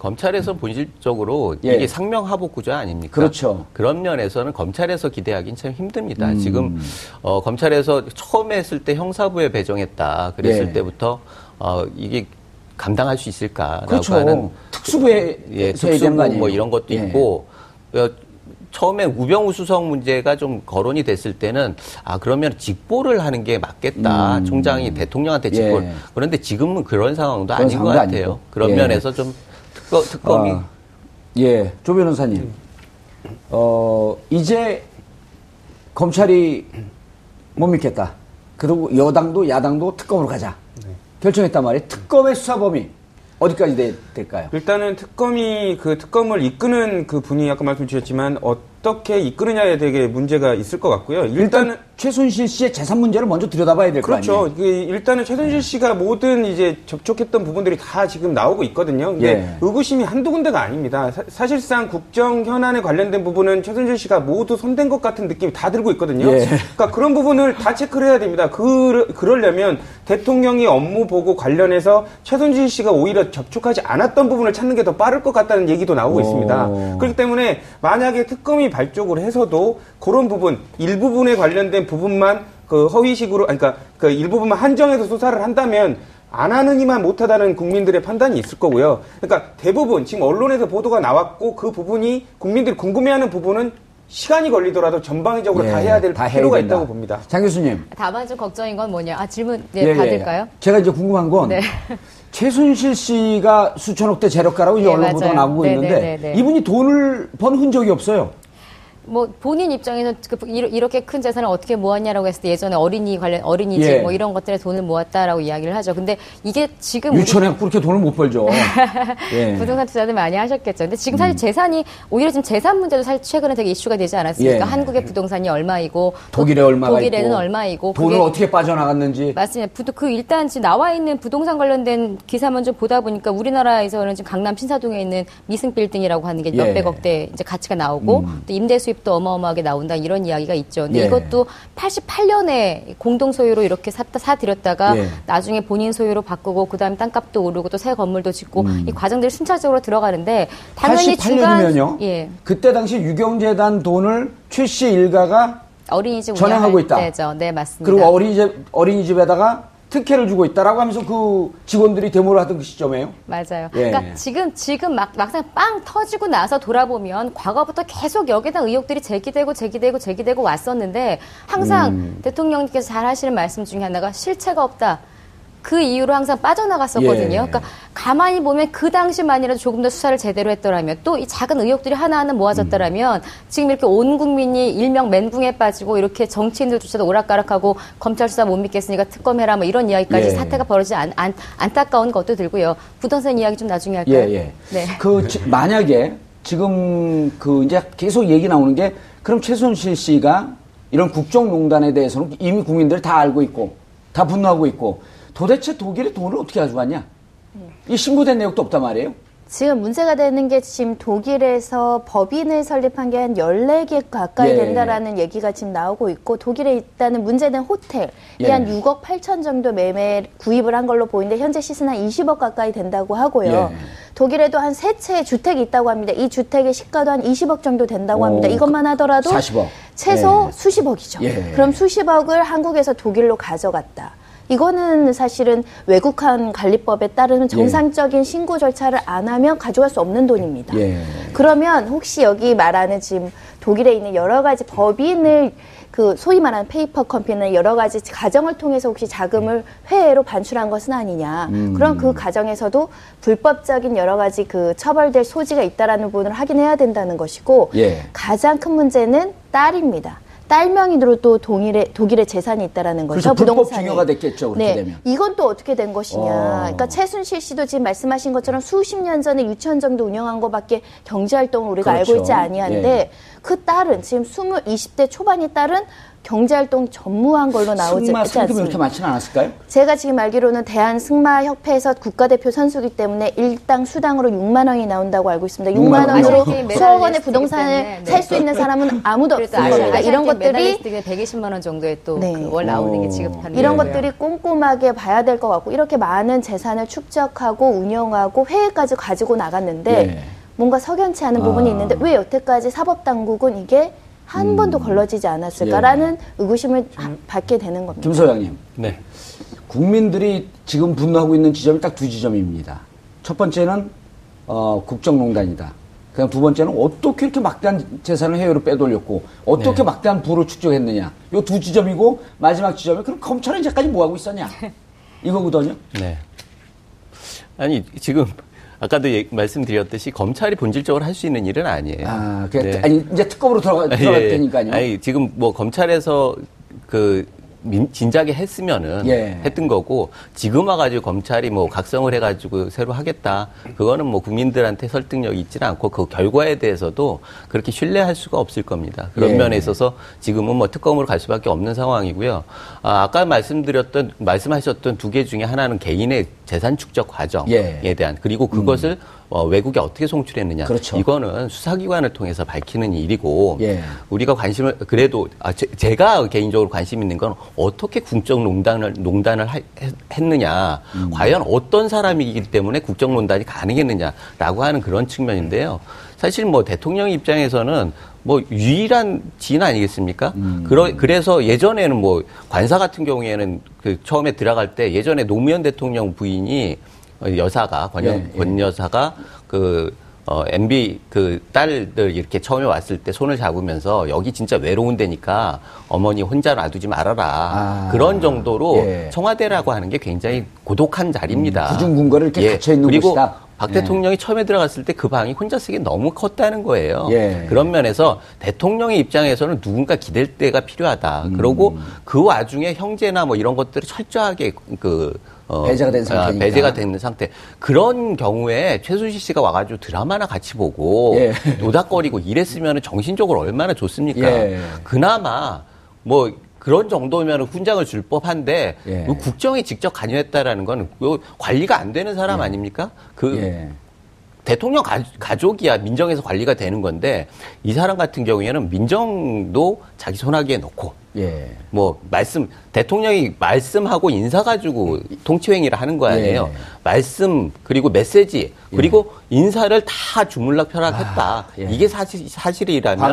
[SPEAKER 3] 검찰에서 본질적으로
[SPEAKER 1] 예.
[SPEAKER 3] 이게 상명하복 구조 아닙니까?
[SPEAKER 1] 그렇죠.
[SPEAKER 3] 그런 면에서는 검찰에서 기대하기는 참 힘듭니다.
[SPEAKER 1] 음.
[SPEAKER 3] 지금 어, 검찰에서 처음에 했을 때 형사부에 배정했다 그랬을
[SPEAKER 1] 예.
[SPEAKER 3] 때부터 어, 이게 감당할 수 있을까라고
[SPEAKER 1] 그렇죠.
[SPEAKER 3] 하는
[SPEAKER 1] 특수부에
[SPEAKER 3] 예, 특수부? 뭐 이런 것도
[SPEAKER 1] 예.
[SPEAKER 3] 있고 어, 처음에 우병우 수석 문제가 좀 거론이 됐을 때는 아 그러면 직보를 하는 게 맞겠다 총장이 대통령한테 직보 를
[SPEAKER 1] 음. 예.
[SPEAKER 3] 그런데 지금은 그런 상황도
[SPEAKER 1] 그런
[SPEAKER 3] 아닌 것
[SPEAKER 1] 상황도
[SPEAKER 3] 같아요.
[SPEAKER 1] 아니고.
[SPEAKER 3] 그런
[SPEAKER 1] 예.
[SPEAKER 3] 면에서 좀 특거, 특검이
[SPEAKER 1] 아, 예, 조 변호사님. 어, 이제 검찰이 못 믿겠다. 그리고 여당도 야당도 특검으로 가자. 결정했단 말이에요. 특검의 수사 범위 어디까지 돼- 될까요?
[SPEAKER 5] 일단은 특검이 그 특검을 이끄는 그 분이 아까 말씀 주셨지만 어떻게 이끄느냐에 되게 문제가 있을 것 같고요. 일단은
[SPEAKER 1] 일단 최순실 씨의 재산 문제를 먼저 들여다봐야 될거
[SPEAKER 5] 그렇죠.
[SPEAKER 1] 아니에요?
[SPEAKER 5] 이게 일단은 최순실 씨가 모든 이제 접촉했던 부분들이 다 지금 나오고 있거든요. 근데
[SPEAKER 1] 예.
[SPEAKER 5] 의구심이 한두 군데가 아닙니다. 사, 실상 국정 현안에 관련된 부분은 최순실 씨가 모두 손댄 것 같은 느낌이 다 들고 있거든요.
[SPEAKER 1] 예.
[SPEAKER 5] 그러니까 그런 부분을 다 체크를 해야 됩니다. 그, 그러려면 대통령이 업무 보고 관련해서 최순실 씨가 오히려 접촉하지 않았던 부분을 찾는 게 더 빠를 것 같다는 얘기도 나오고
[SPEAKER 1] 오.
[SPEAKER 5] 있습니다. 그렇기 때문에 만약에 특검이 발족을 해서도 그런 부분 일부분에 관련된 부분만 그 허위식으로 아니, 그러니까 그 일부분만 한정해서 수사를 한다면 안 하느니만 못하다는 국민들의 판단이 있을 거고요. 그러니까 대부분 지금 언론에서 보도가 나왔고 그 부분이 국민들이 궁금해하는 부분은 시간이 걸리더라도 전방위적으로 다
[SPEAKER 1] 예,
[SPEAKER 5] 해야 될
[SPEAKER 1] 다
[SPEAKER 5] 필요가. 있다고 봅니다.
[SPEAKER 1] 장 교수님.
[SPEAKER 6] 다만 좀 걱정인 건 뭐냐? 아 질문 네,
[SPEAKER 1] 예, 예.
[SPEAKER 6] 받을까요?
[SPEAKER 1] 제가 이제 궁금한 건
[SPEAKER 6] 네.
[SPEAKER 1] 최순실 씨가 수천억대 재력가라고 이제
[SPEAKER 6] 예,
[SPEAKER 1] 언론 보도가. 나오고
[SPEAKER 6] 네,
[SPEAKER 1] 있는데
[SPEAKER 6] 네, 네, 네.
[SPEAKER 1] 이분이 돈을 번 흔적이 없어요.
[SPEAKER 6] 뭐 본인 입장에서 그 이렇게 큰 재산을 어떻게 모았냐라고 했을 때 예전에 어린이 관련 어린이집
[SPEAKER 1] 예.
[SPEAKER 6] 뭐 이런 것들에 돈을 모았다라고 이야기를 하죠. 근데 이게 지금 우리
[SPEAKER 1] 유천에 그렇게 돈을 못 벌죠. 예.
[SPEAKER 6] 부동산 투자들 많이 하셨겠죠. 근데 지금 사실 재산이 오히려 지금 재산 문제도 사실 최근에 되게 이슈가 되지 않았습니까?
[SPEAKER 1] 예.
[SPEAKER 6] 한국의 부동산이 얼마이고 또
[SPEAKER 1] 독일에 얼마가
[SPEAKER 6] 독일에는
[SPEAKER 1] 있고
[SPEAKER 6] 얼마이고
[SPEAKER 1] 돈을 어떻게 빠져나갔는지
[SPEAKER 6] 맞습니다. 부도- 그 일단 지금 나와 있는 부동산 관련된 기사만 좀 보다 보니까 우리나라에서는 지금 강남 신사동에 있는 미승 빌딩이라고 하는 게
[SPEAKER 1] 예. 음.
[SPEAKER 6] 몇백억대 이제 가치가 나오고 또 임대 수 입도 어마어마하게 나온다 이런 이야기가 있죠. 근데
[SPEAKER 1] 예.
[SPEAKER 6] 이것도 88년에 공동 소유로 이렇게 샀다 사들였다가
[SPEAKER 1] 예.
[SPEAKER 6] 나중에 본인 소유로 바꾸고 그다음에 땅값도 오르고 또 새 건물도 짓고
[SPEAKER 1] 음.
[SPEAKER 6] 이 과정들이 순차적으로 들어가는데 당연히 중간
[SPEAKER 1] 88년이면요.
[SPEAKER 6] 예.
[SPEAKER 1] 그때 당시 유경재단 돈을 최 씨 일가가
[SPEAKER 6] 어린이집
[SPEAKER 1] 전행하고 있다.
[SPEAKER 6] 때죠. 네, 맞습니다.
[SPEAKER 1] 그리고 어린이집 어린이집에다가 특혜를 주고 있다라고 하면서 그 직원들이 데모를 하던 그 시점이에요.
[SPEAKER 6] 맞아요.
[SPEAKER 1] 예.
[SPEAKER 6] 그러니까 지금 지금 막 막상 빵 터지고 나서 돌아보면 과거부터 계속 대한 의혹들이 제기되고 제기되고 제기되고 왔었는데 항상
[SPEAKER 1] 음.
[SPEAKER 6] 대통령님께서 잘 하시는 말씀 중에 하나가 실체가 없다. 그 이유로 항상 빠져나갔었거든요.
[SPEAKER 1] 예.
[SPEAKER 6] 그러니까 가만히 보면 그 당시만이라도 조금 더 수사를 제대로 했더라면 또 이 작은 의혹들이 하나하나 모아졌더라면 지금 이렇게 온 국민이 일명 멘붕에 빠지고 이렇게 정치인들조차도 오락가락하고 검찰 수사 못 믿겠으니까 특검해라 뭐 이런 이야기까지
[SPEAKER 1] 예.
[SPEAKER 6] 사태가 벌어지지 안, 안, 안타까운 것도 들고요. 부동산 이야기 좀 나중에 할까요?
[SPEAKER 1] 예, 예.
[SPEAKER 6] 네.
[SPEAKER 1] 그 지- 만약에 지금 그 이제 계속 얘기 나오는 게 그럼 최순실 씨가 이런 국정농단에 대해서는 이미 국민들 다 알고 있고 다 분노하고 있고 도대체 독일에 돈을 어떻게 가져갔냐? 이 신고된 내용도 없단 말이에요.
[SPEAKER 2] 지금 문제가 되는 게 지금 독일에서 법인을 설립한 게 한 14개 가까이
[SPEAKER 1] 예.
[SPEAKER 2] 된다라는 얘기가 지금 나오고 있고 독일에 있다는 문제된 호텔이
[SPEAKER 1] 예.
[SPEAKER 2] 한 6억 8천 정도 매매 구입을 한 걸로 보이는데 현재 시세는 한 20억 가까이 된다고 하고요.
[SPEAKER 1] 예.
[SPEAKER 2] 독일에도 한 세 채의 주택이 있다고 합니다. 이 주택의 시가도 한 20억 정도 된다고
[SPEAKER 1] 오,
[SPEAKER 2] 합니다. 이것만 하더라도
[SPEAKER 1] 40억.
[SPEAKER 2] 최소
[SPEAKER 1] 예.
[SPEAKER 2] 수십억이죠.
[SPEAKER 1] 예.
[SPEAKER 2] 그럼 수십억을 한국에서 독일로 가져갔다. 이거는 사실은 외국한 관리법에 따르면 정상적인 신고 절차를 안 하면 가져갈 수 없는 돈입니다.
[SPEAKER 1] 예.
[SPEAKER 2] 그러면 혹시 여기 말하는 지금 독일에 있는 여러 가지 법인을 그 소위 말하는 페이퍼 컴퍼니나 여러 가지 과정을 통해서 혹시 자금을 해외로 반출한 것은 아니냐. 그런 그 과정에서도 불법적인 여러 가지 그 처벌될 소지가 있다라는 부분을 확인해야 된다는 것이고
[SPEAKER 1] 예.
[SPEAKER 2] 가장 큰 문제는 딸입니다. 딸 명의로 또 동일의 독일의 재산이 있다라는 거죠. 부동산이.
[SPEAKER 1] 증여가 됐겠죠, 그렇게
[SPEAKER 2] 네.
[SPEAKER 1] 되면.
[SPEAKER 2] 이건 또 어떻게 된 것이냐.
[SPEAKER 1] 어.
[SPEAKER 2] 그러니까 최순실 씨도 지금 말씀하신 것처럼 수십 년 전에 유치원 정도 운영한 것밖에 경제 활동을 우리가
[SPEAKER 1] 그렇죠.
[SPEAKER 2] 알고 있지 아니한데
[SPEAKER 1] 예.
[SPEAKER 2] 그 딸은 지금 20, 20대 초반의 딸은 경제 활동 전무한 걸로 나오지
[SPEAKER 1] 승마
[SPEAKER 2] 않습니까?
[SPEAKER 1] 많지는 않았을까요?
[SPEAKER 2] 제가 지금 알기로는 대한 승마 협회에서 국가대표 선수기 때문에 일당 수당으로 6만 원이 나온다고 알고 있습니다. 6만,
[SPEAKER 1] 6만 원.
[SPEAKER 2] 원으로 수억 원의 부동산을
[SPEAKER 6] 네.
[SPEAKER 2] 살수 있는 사람은 아무도 없습니다.
[SPEAKER 6] 아시안
[SPEAKER 2] 이런 것들이
[SPEAKER 6] 메달리스트가 120만 원 정도의 또
[SPEAKER 2] 네.
[SPEAKER 6] 그월 나오는 게
[SPEAKER 1] 어.
[SPEAKER 6] 지급하는
[SPEAKER 2] 이런
[SPEAKER 6] 거예요.
[SPEAKER 2] 것들이 꼼꼼하게 봐야 될 것 같고 이렇게 많은 재산을 축적하고 운영하고 회계까지 가지고 나갔는데
[SPEAKER 1] 네.
[SPEAKER 2] 뭔가 석연치 않은 부분이
[SPEAKER 1] 아.
[SPEAKER 2] 있는데 왜 여태까지 사법당국은 이게 한 번도 걸러지지 않았을까라는 의구심을 하- 받게 되는 겁니다.
[SPEAKER 1] 김 소장님,
[SPEAKER 3] 네.
[SPEAKER 1] 국민들이 지금 분노하고 있는 지점이 딱 두 지점입니다. 첫 번째는 어, 국정농단이다. 그냥 두 번째는 어떻게 이렇게 막대한 재산을 해외로 빼돌렸고 어떻게
[SPEAKER 3] 네.
[SPEAKER 1] 막대한 부를 축적했느냐. 요 두 지점이고 마지막 지점이 그럼 검찰은 이제까지 뭐 하고 있었냐. 이거거든요.
[SPEAKER 3] 네. 아니 지금 아까도 얘- 말씀드렸듯이 검찰이 본질적으로 할 수 있는 일은 아니에요.
[SPEAKER 1] 아, 그
[SPEAKER 3] 네.
[SPEAKER 1] 아니 이제 특검으로 들어가 들어갈
[SPEAKER 3] 예, 예.
[SPEAKER 1] 테니까요.
[SPEAKER 3] 아니 지금 뭐 검찰에서 그 민- 진작에 했으면은
[SPEAKER 1] 예.
[SPEAKER 3] 했던 거고 지금 와가지고 검찰이 뭐 각성을 해가지고 새로 하겠다 그거는 뭐 국민들한테 설득력이 있지는 않고 그 결과에 대해서도 그렇게 신뢰할 수가 없을 겁니다 그런
[SPEAKER 1] 예.
[SPEAKER 3] 면에 있어서 지금은 뭐 특검으로 갈 수밖에 없는 상황이고요 아, 아까 말씀드렸던 말씀하셨던 두 개 중에 하나는 개인의 재산 축적 과정에
[SPEAKER 1] 예.
[SPEAKER 3] 대한 그리고 그것을 어, 외국에 어떻게 송출했느냐
[SPEAKER 1] 그렇죠.
[SPEAKER 3] 이거는 수사기관을 통해서 밝히는 일이고
[SPEAKER 1] 예.
[SPEAKER 3] 우리가 관심을 그래도 아, 제, 가 개인적으로 관심 있는 건 어떻게 국정농단을 농단을 하- 했- 했느냐
[SPEAKER 1] 음.
[SPEAKER 3] 과연 어떤 사람이기 때문에 국정농단이 가능했느냐라고 하는 그런 측면인데요. 사실 뭐 대통령 입장에서는 뭐 유일한 진 아니겠습니까?
[SPEAKER 1] 음.
[SPEAKER 3] 그러, 그래서 예전에는 뭐 관사 같은 경우에는 그 처음에 들어갈 때 예전에 노무현 대통령 부인이 어, 여사가 권, 여,
[SPEAKER 1] 예, 예.
[SPEAKER 3] 권 여사가 그 어, MB 그 딸들 이렇게 처음에 왔을 때 손을 잡으면서 여기 진짜 외로운 데니까 어머니 혼자 놔두지 말아라.
[SPEAKER 1] 아,
[SPEAKER 3] 그런 정도로
[SPEAKER 1] 예.
[SPEAKER 3] 청와대라고 하는 게 굉장히 고독한 자리입니다. 예.
[SPEAKER 1] 음, 구중궁궐에 이렇게 갇혀 있는
[SPEAKER 3] 그리고
[SPEAKER 1] 곳이다.
[SPEAKER 3] 박
[SPEAKER 1] 예.
[SPEAKER 3] 대통령이 처음에 들어갔을 때 그 방이 혼자 쓰기 너무 컸다는 거예요.
[SPEAKER 1] 예.
[SPEAKER 3] 그런 면에서 대통령의 입장에서는 누군가 기댈 때가 필요하다.
[SPEAKER 1] 음.
[SPEAKER 3] 그러고 그 와중에 형제나 뭐 이런 것들을 철저하게 그 어,
[SPEAKER 1] 배제가 된
[SPEAKER 3] 아,
[SPEAKER 1] 상태니까.
[SPEAKER 3] 배제가 된 상태. 그런 경우에 최순실 씨가 와가지고 드라마나 같이 보고
[SPEAKER 1] 예.
[SPEAKER 3] 노닥거리고 이랬으면 정신적으로 얼마나 좋습니까?
[SPEAKER 1] 예.
[SPEAKER 3] 그나마 뭐 그런 정도면 훈장을 줄 법한데
[SPEAKER 1] 예.
[SPEAKER 3] 그 국정에 직접 관여했다라는 건그 관리가 안 되는 사람 아닙니까? 그
[SPEAKER 1] 예.
[SPEAKER 3] 대통령 가, 가족이야 민정에서 관리가 되는 건데 이 사람 같은 경우에는 민정도 자기 손아귀에 넣고
[SPEAKER 1] 예.
[SPEAKER 3] 뭐 말씀 대통령이 말씀하고 인사 가지고 통치행위를 하는 거 아니에요.
[SPEAKER 1] 예.
[SPEAKER 3] 말씀 그리고 메시지 그리고 인사를 다 주물락펴락했다.
[SPEAKER 1] 아, 예.
[SPEAKER 3] 이게 사실 사실이라면.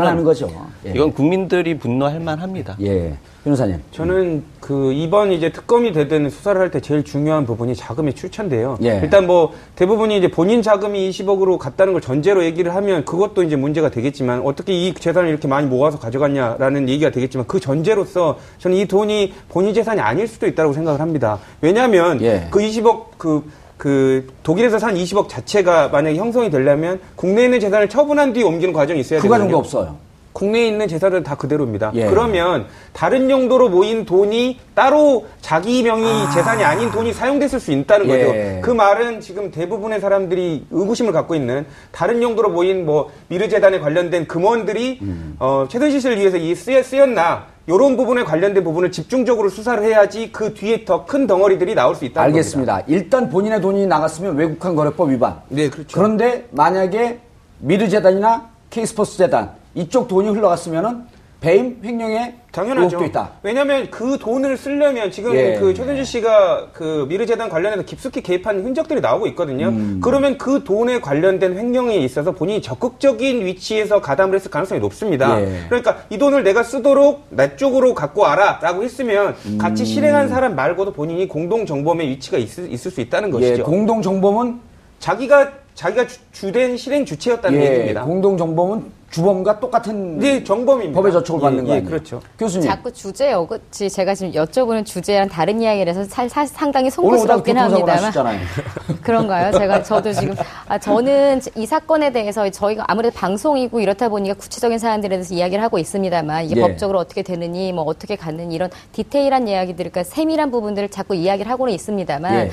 [SPEAKER 1] 예.
[SPEAKER 3] 이건 국민들이 분노할 만합니다.
[SPEAKER 1] 예. 변호사님.
[SPEAKER 5] 저는 그 이번 이제 특검이 되든 수사를 할 때 제일 중요한 부분이 자금의 출처인데요.
[SPEAKER 1] 예.
[SPEAKER 5] 일단 뭐 대부분이 이제 본인 자금이 20억으로 갔다는 걸 전제로 얘기를 하면 그것도 이제 문제가 되겠지만 어떻게 이 재산을 이렇게 많이 모아서 가져갔냐라는 얘기가 되겠지만 그 전제로서 저는 이 돈이 본인 재산이 아닐 수도 있다고 생각을 합니다. 왜냐하면
[SPEAKER 1] 예.
[SPEAKER 5] 그 20억 그그 독일에서 산 20억 자체가 만약에 형성이 되려면 국내에 있는 재산을 처분한 뒤에 옮기는 과정이 있어야
[SPEAKER 1] 그
[SPEAKER 5] 되거든요.
[SPEAKER 1] 과정도 없어요.
[SPEAKER 5] 국내에 있는 재산은 다 그대로입니다.
[SPEAKER 1] 예.
[SPEAKER 5] 그러면 다른 용도로 모인 돈이 따로 자기 명의 재산이 아닌 돈이 사용됐을 수 있다는
[SPEAKER 1] 예.
[SPEAKER 5] 거죠. 그 말은 지금 대부분의 사람들이 의구심을 갖고 있는 다른 용도로 모인 뭐 미르재단에 관련된 금원들이
[SPEAKER 1] 음.
[SPEAKER 5] 어, 최순실 씨를 위해서 이 쓰여, 쓰였나 이런 부분에 관련된 부분을 집중적으로 수사를 해야지 그 뒤에 더 큰 덩어리들이 나올 수 있다는
[SPEAKER 1] 알겠습니다. 일단 본인의 돈이 나갔으면 외국한 거래법 위반.
[SPEAKER 5] 네, 그렇죠.
[SPEAKER 1] 그런데 만약에 미르재단이나 K스포츠 재단 이쪽 돈이 흘러갔으면은 배임 횡령의
[SPEAKER 5] 당연하죠.
[SPEAKER 1] 있다.
[SPEAKER 5] 왜냐하면 그 돈을 쓰려면 지금
[SPEAKER 1] 예.
[SPEAKER 5] 그 최순실 씨가 그 미르재단 관련해서 깊숙이 개입한 흔적들이 나오고 있거든요.
[SPEAKER 1] 음.
[SPEAKER 5] 그러면 그 돈에 관련된 횡령에 있어서 본인이 적극적인 위치에서 가담을 했을 가능성이 높습니다.
[SPEAKER 1] 예.
[SPEAKER 5] 그러니까 이 돈을 내가 쓰도록 내 쪽으로 갖고 와라라고 했으면
[SPEAKER 1] 음.
[SPEAKER 5] 같이 실행한 사람 말고도 본인이 공동 정범의 위치가 있을, 있을 수 있다는
[SPEAKER 1] 예,
[SPEAKER 5] 것이죠.
[SPEAKER 1] 공동 정범은
[SPEAKER 5] 자기가 자기가 주, 된 실행 주체였다는
[SPEAKER 1] 예,
[SPEAKER 5] 얘기입니다.
[SPEAKER 1] 공동 정범은 주범과 똑같은
[SPEAKER 5] 이제 정범입니다.
[SPEAKER 1] 법의 저촉을 받는
[SPEAKER 5] 예,
[SPEAKER 1] 거
[SPEAKER 5] 예,
[SPEAKER 1] 아니에요?
[SPEAKER 5] 그렇죠.
[SPEAKER 1] 교수님.
[SPEAKER 6] 자꾸 주제 어긋이 제가 지금 여쭤보는 주제랑 다른 이야기라서 사, 사, 상당히 송구스럽긴 합니다만. 그런가요? 제가 저도 지금 아 저는 이 사건에 대해서 저희가 아무래도 방송이고 이렇다 보니까 구체적인 사안들에 대해서 이야기를 하고 있습니다만 이게
[SPEAKER 1] 예.
[SPEAKER 6] 법적으로 어떻게 되느니 뭐 어떻게 갔느니 이런 디테일한 이야기들 그러니까 세밀한 부분들을 자꾸 이야기를 하고는 있습니다만
[SPEAKER 1] 예.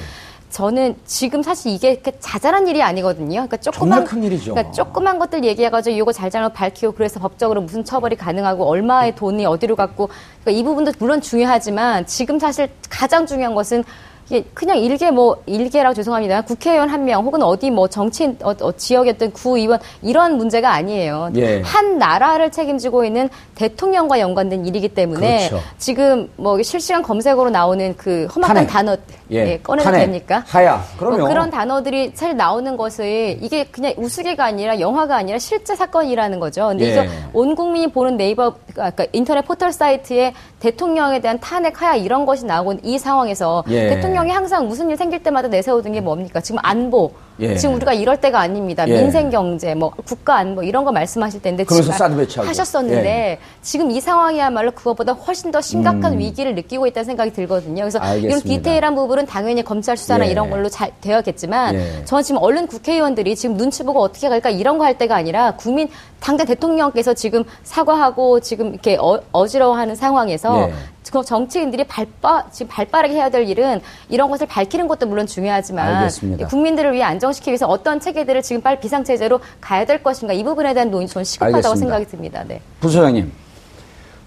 [SPEAKER 6] 저는 지금 사실 이게 자잘한 일이 아니거든요. 그러니까 조그만
[SPEAKER 1] 큰 일이죠.
[SPEAKER 6] 그러니까 조그만 것들 얘기해가지고 이거 잘잘못 밝히고 그래서 법적으로 무슨 처벌이 가능하고 얼마의 돈이 어디로 갔고 그러니까 이 부분도 물론 중요하지만 지금 사실 가장 중요한 것은 이게 그냥 일개 뭐 일개라고 죄송합니다. 국회의원 한 명 혹은 어디 뭐 정치인 어, 어, 어떤 구의원 이런 문제가 아니에요.
[SPEAKER 1] 예.
[SPEAKER 6] 한 나라를 책임지고 있는 대통령과 연관된 일이기 때문에
[SPEAKER 1] 그렇죠.
[SPEAKER 6] 지금 뭐 실시간 검색어로 나오는 그 험악한
[SPEAKER 1] 탄핵.
[SPEAKER 6] 단어
[SPEAKER 1] 예.
[SPEAKER 6] 예, 꺼내도
[SPEAKER 1] 탄핵,
[SPEAKER 6] 됩니까?
[SPEAKER 1] 하야. 그럼요.
[SPEAKER 6] 뭐 그런 단어들이 사실 나오는 것을 이게 그냥 우스개가 아니라 영화가 아니라 실제 사건이라는 거죠. 근데
[SPEAKER 1] 예.
[SPEAKER 6] 이거 온 국민이 보는 네이버 그러니까 인터넷 포털 사이트에 대통령에 대한 탄핵 하야 이런 것이 나오고 있는 이 상황에서
[SPEAKER 1] 예.
[SPEAKER 6] 대통령이 항상 무슨 일 생길 때마다 내세우던 게 뭡니까? 지금 안보.
[SPEAKER 1] 예.
[SPEAKER 6] 지금 우리가 이럴 때가 아닙니다.
[SPEAKER 1] 예.
[SPEAKER 6] 민생 경제, 뭐 국가 안보 이런 거 말씀하실 텐데
[SPEAKER 1] 그러면서
[SPEAKER 6] 지금
[SPEAKER 1] 사드 배치하고.
[SPEAKER 6] 하셨었는데
[SPEAKER 1] 예.
[SPEAKER 6] 지금 이 상황이야말로 그것보다 훨씬 더 심각한 위기를 느끼고 있다는 생각이 들거든요. 그래서 이런
[SPEAKER 1] 음. 알겠습니다.
[SPEAKER 6] 디테일한 부분은 당연히 검찰 수사나
[SPEAKER 1] 예.
[SPEAKER 6] 이런 걸로 잘 되었겠지만
[SPEAKER 1] 예.
[SPEAKER 6] 저는 지금 얼른 국회의원들이 지금 눈치 보고 어떻게 갈까 이런 거 할 때가 아니라 국민 당장 대통령께서 지금 사과하고 지금 이렇게 어, 지러워하는 상황에서
[SPEAKER 1] 예.
[SPEAKER 6] 그 정치인들이 발빠 지금 발빠르게 해야 될 일은 이런 것을 밝히는 것도 물론 중요하지만
[SPEAKER 1] 알겠습니다.
[SPEAKER 6] 국민들을 위해 안정시키기 위해서 어떤 체계들을 지금 빨리 비상체제로 가야 될 것인가 이 부분에 대한 논의 저는 시급하다고
[SPEAKER 1] 알겠습니다.
[SPEAKER 6] 생각이 듭니다. 네.
[SPEAKER 1] 부소장님,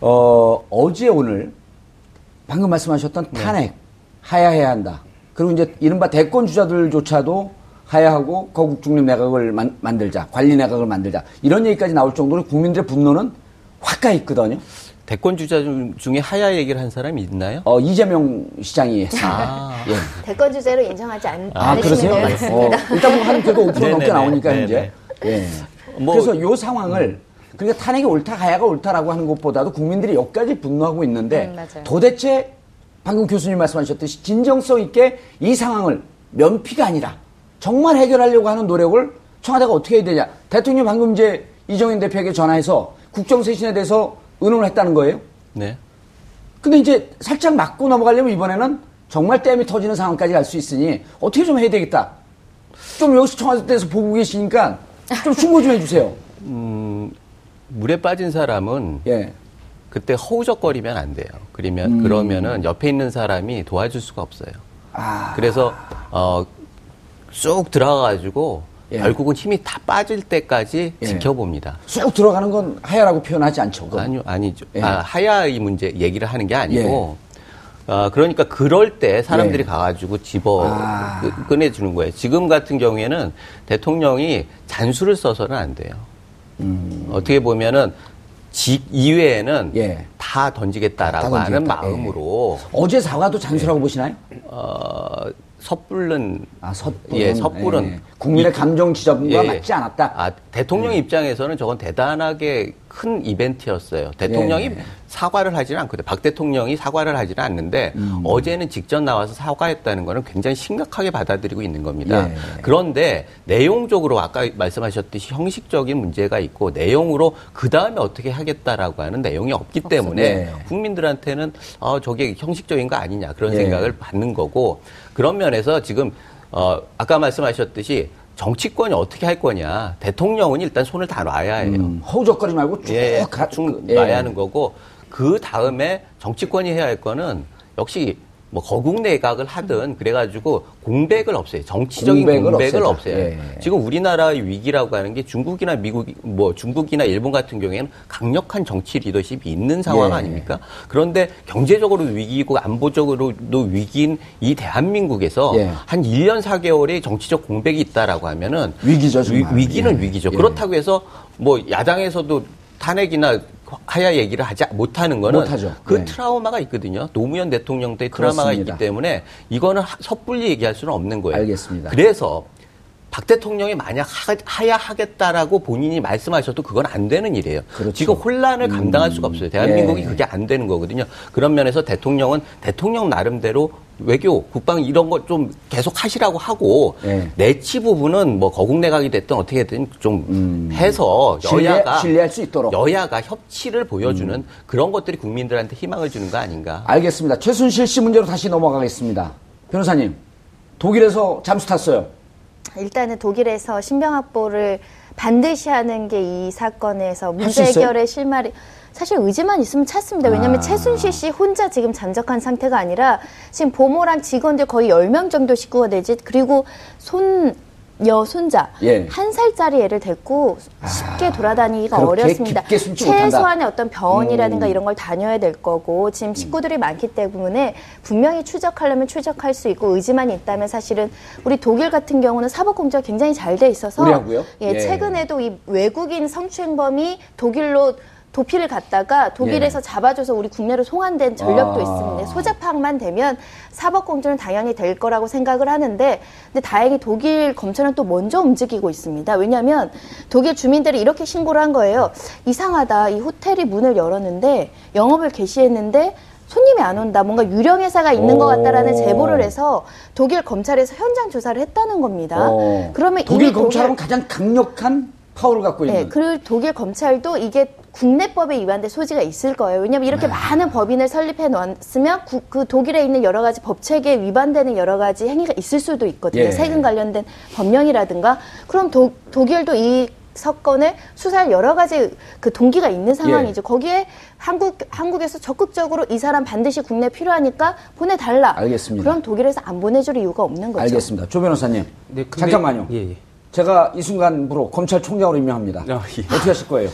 [SPEAKER 1] 어, 어제 오늘 방금 말씀하셨던
[SPEAKER 3] 네.
[SPEAKER 1] 탄핵 하야해야 한다. 그리고 이제 이른바 대권 주자들조차도 하야하고 거국 중립 내각을 만, 만들자, 관리 내각을 만들자 이런 얘기까지 나올 정도로 국민들의 분노는 확 가 있거든요.
[SPEAKER 3] 대권 주자 중- 중에 하야 얘기를 한 사람이 있나요?
[SPEAKER 1] 어, 이재명 시장이 했습니다.
[SPEAKER 3] 아.
[SPEAKER 1] 예.
[SPEAKER 2] 대권 주제로 인정하지 않,
[SPEAKER 1] 아,
[SPEAKER 2] 않으시는
[SPEAKER 1] 그러세요?
[SPEAKER 2] 것
[SPEAKER 1] 어,
[SPEAKER 2] 같습니다.
[SPEAKER 1] 일단 뭐한 그래도 5% 넘게
[SPEAKER 3] 네네네.
[SPEAKER 1] 나오니까
[SPEAKER 3] 네네.
[SPEAKER 1] 현재. 예.
[SPEAKER 3] 뭐-
[SPEAKER 1] 그래서 요 상황을 그러니까 탄핵이 옳다 하야가 옳다라고 하는 것보다도 국민들이 여기까지 분노하고 있는데
[SPEAKER 6] 음.
[SPEAKER 1] 도대체 방금 교수님 말씀하셨듯이 진정성 있게 이 상황을 면피가 아니라 정말 해결하려고 하는 노력을 청와대가 어떻게 해야 되냐. 대통령이 방금 이제 이정현 대표에게 전화해서 국정쇄신에 대해서 의논을 했다는 거예요.
[SPEAKER 3] 네.
[SPEAKER 1] 근데 이제 살짝 맞고 넘어가려면 이번에는 정말 댐이 터지는 상황까지 갈 수 있으니 어떻게 좀 해야 되겠다. 좀 여기서 청와대에서 보고 계시니까 좀 충고 좀 해주세요.
[SPEAKER 3] 음, 물에 빠진 사람은
[SPEAKER 1] 예.
[SPEAKER 3] 그때 허우적거리면 안 돼요. 그러면
[SPEAKER 1] 음.
[SPEAKER 3] 그러면은 옆에 있는 사람이 도와줄 수가 없어요.
[SPEAKER 1] 아.
[SPEAKER 3] 그래서 어, 쑥 들어가가지고
[SPEAKER 1] 예.
[SPEAKER 3] 결국은 힘이 다 빠질 때까지
[SPEAKER 1] 예.
[SPEAKER 3] 지켜봅니다.
[SPEAKER 1] 쑥 들어가는 건 하야라고 표현하지 않죠. 그건.
[SPEAKER 3] 아니요, 아니죠.
[SPEAKER 1] 예.
[SPEAKER 3] 아, 하야의 문제 얘기를 하는 게 아니고, 아, 그러니까 그럴 때 사람들이
[SPEAKER 1] 예.
[SPEAKER 3] 가가지고 집어
[SPEAKER 1] 아.
[SPEAKER 3] 끄- 꺼내주는 거예요. 지금 같은 경우에는 대통령이 잔수를 써서는 안 돼요. 어떻게 보면은 직 이외에는
[SPEAKER 1] 음. 예.
[SPEAKER 3] 다 던지겠다라고
[SPEAKER 1] 다
[SPEAKER 3] 하는
[SPEAKER 1] 던지겠다. 예.
[SPEAKER 3] 마음으로
[SPEAKER 1] 어제 사과도 잔수라고 보시나요?
[SPEAKER 3] 어, 섣불른
[SPEAKER 1] 아, 섣불은.
[SPEAKER 3] 예, 섣불은
[SPEAKER 1] 예. 국민의
[SPEAKER 3] 이-
[SPEAKER 1] 감정 지점과
[SPEAKER 3] 예.
[SPEAKER 1] 맞지 않았다.
[SPEAKER 3] 아, 대통령 입장에서는 저건 대단하게 큰 이벤트였어요. 대통령이
[SPEAKER 1] 예.
[SPEAKER 3] 사과를 하지는 않거든요. 박 대통령이 사과를 하지는 않는데
[SPEAKER 1] 음.
[SPEAKER 3] 어제는 직접 나와서 사과했다는 거는 굉장히 심각하게 받아들이고 있는 겁니다.
[SPEAKER 1] 예.
[SPEAKER 3] 그런데 내용적으로 아까 말씀하셨듯이 형식적인 문제가 있고 내용으로 그 다음에 어떻게 하겠다라고 하는 내용이 없기 때문에
[SPEAKER 1] 예.
[SPEAKER 3] 국민들한테는 어, 저게 형식적인 거 아니냐 그런
[SPEAKER 1] 예.
[SPEAKER 3] 생각을 받는 거고 그런 면에서 지금 어, 아까 말씀하셨듯이 정치권이 어떻게 할 거냐 대통령은 일단 손을 다 놔야 해요.
[SPEAKER 1] 음, 허우적거리 말고 쭉
[SPEAKER 3] 예,
[SPEAKER 1] 가,
[SPEAKER 3] 쭉
[SPEAKER 1] 예.
[SPEAKER 3] 놔야 하는 거고 그 다음에 정치권이 해야 할 거는 역시 뭐 거국 내각을 하든 그래가지고 공백을 없애요. 정치적인
[SPEAKER 1] 공백을
[SPEAKER 3] 공백을. 없애요.
[SPEAKER 1] 예.
[SPEAKER 3] 지금 우리나라의 위기라고 하는 게 중국이나 미국, 뭐 중국이나 일본 같은 경우에는 강력한 정치 리더십이 있는 상황
[SPEAKER 1] 예.
[SPEAKER 3] 아닙니까? 그런데 경제적으로 위기이고 안보적으로도 위기인 이 대한민국에서
[SPEAKER 1] 예.
[SPEAKER 3] 한 1년 4개월의 정치적 공백이 있다라고 하면은
[SPEAKER 1] 위기죠, 정말.
[SPEAKER 3] 위, 기는
[SPEAKER 1] 예.
[SPEAKER 3] 위기죠.
[SPEAKER 1] 예.
[SPEAKER 3] 그렇다고 해서 뭐 야당에서도 탄핵이나 하야 얘기를 하지 못하는 거는
[SPEAKER 1] 못하죠.
[SPEAKER 3] 그
[SPEAKER 1] 예.
[SPEAKER 3] 트라우마가 있거든요. 노무현 대통령 때 트라우마가. 있기 때문에 이거는 하- 섣불리 얘기할 수는 없는 거예요.
[SPEAKER 1] 알겠습니다.
[SPEAKER 3] 그래서 박 대통령이 만약 하, 야 하겠다라고 본인이 말씀하셔도 그건 안 되는 일이에요.
[SPEAKER 1] 그렇죠.
[SPEAKER 3] 지금 혼란을 감당할 수가 없어요. 대한민국이
[SPEAKER 1] 예.
[SPEAKER 3] 그게 안 되는 거거든요. 그런 면에서 대통령은 대통령 나름대로 외교, 국방 이런 거좀 계속 하시라고 하고
[SPEAKER 1] 예.
[SPEAKER 3] 내치 부분은 뭐 거국 내각이 됐든 어떻게 됐든 좀 해서
[SPEAKER 1] 음. 신뢰-
[SPEAKER 3] 여야가
[SPEAKER 1] 신뢰 할 수 있도록. 음.
[SPEAKER 3] 여야가 협치를 보여주는 그런 것들이 국민들한테 희망을 주는 거 아닌가.
[SPEAKER 1] 알겠습니다. 최순실 씨 문제로 다시 넘어가겠습니다. 변호사님, 독일에서 잠수 탔어요.
[SPEAKER 2] 일단은 독일에서 신병 확보를 반드시 하는 게 이 사건에서
[SPEAKER 1] 수
[SPEAKER 2] 문제? 해결의 실마리 사실 의지만 있으면 찾습니다. 왜냐하면
[SPEAKER 1] 아.
[SPEAKER 2] 최순실 씨 혼자 지금 잠적한 상태가 아니라 지금 보모랑 직원들 거의 10명 정도 식구가 되지 그리고 손 여 손자
[SPEAKER 1] 예.
[SPEAKER 2] 한 살짜리 애를 데리고 쉽게 돌아다니기가
[SPEAKER 1] 그렇게
[SPEAKER 2] 어렵습니다. 최소한의 어떤 병원이라든가
[SPEAKER 1] 음.
[SPEAKER 2] 이런 걸 다녀야 될 거고 지금 식구들이 많기 때문에 분명히 추적하려면 추적할 수 있고 의지만 있다면 사실은 우리 독일 같은 경우는 사법 공조가 굉장히 잘 돼 있어서? 예,
[SPEAKER 1] 예.
[SPEAKER 2] 최근에도 이 외국인 성추행범이 독일로 도피를 갔다가 독일에서 잡아줘서 우리 국내로 송환된 전력도
[SPEAKER 1] 예. 아.
[SPEAKER 2] 있습니다. 소재 파악만 되면 사법 공조는 당연히 될 거라고 생각을 하는데 근데 다행히 독일 검찰은 또 먼저 움직이고 있습니다. 왜냐하면 독일 주민들이 이렇게 신고를 한 거예요. 이상하다. 이 호텔이 문을 열었는데 영업을 개시했는데 손님이 안 온다. 뭔가 유령 회사가 있는 것 같다라는
[SPEAKER 1] 오.
[SPEAKER 2] 제보를 해서 독일 검찰에서 현장 조사를 했다는 겁니다.
[SPEAKER 1] 어.
[SPEAKER 2] 그러면
[SPEAKER 1] 독일 검찰은 가장 강력한 파워를 갖고 있는.
[SPEAKER 2] 네, 그 독일 검찰도 이게 국내법에 위반된 소지가 있을 거예요. 왜냐하면 이렇게
[SPEAKER 1] 네.
[SPEAKER 2] 많은 법인을 설립해 놨으면 구- 그 독일에 있는 여러 가지 법 체계에 위반되는 여러 가지 행위가 있을 수도 있거든요.
[SPEAKER 1] 예.
[SPEAKER 2] 세금 관련된 법령이라든가. 그럼 도, 독일도 이 사건을 수사할 여러 가지 그 동기가 있는 상황이죠.
[SPEAKER 1] 예.
[SPEAKER 2] 거기에 한국 한국에서 적극적으로 이 사람 반드시 국내 필요하니까 보내달라.
[SPEAKER 1] 알겠습니다.
[SPEAKER 2] 그럼 독일에서 안 보내줄 이유가 없는 거죠.
[SPEAKER 1] 알겠습니다. 조 변호사님.
[SPEAKER 5] 네, 근데-
[SPEAKER 1] 잠깐만요.
[SPEAKER 5] 예, 예.
[SPEAKER 1] 제가 이 순간부로 검찰총장으로 임명합니다.
[SPEAKER 5] 아, 예.
[SPEAKER 1] 어떻게 하실 거예요?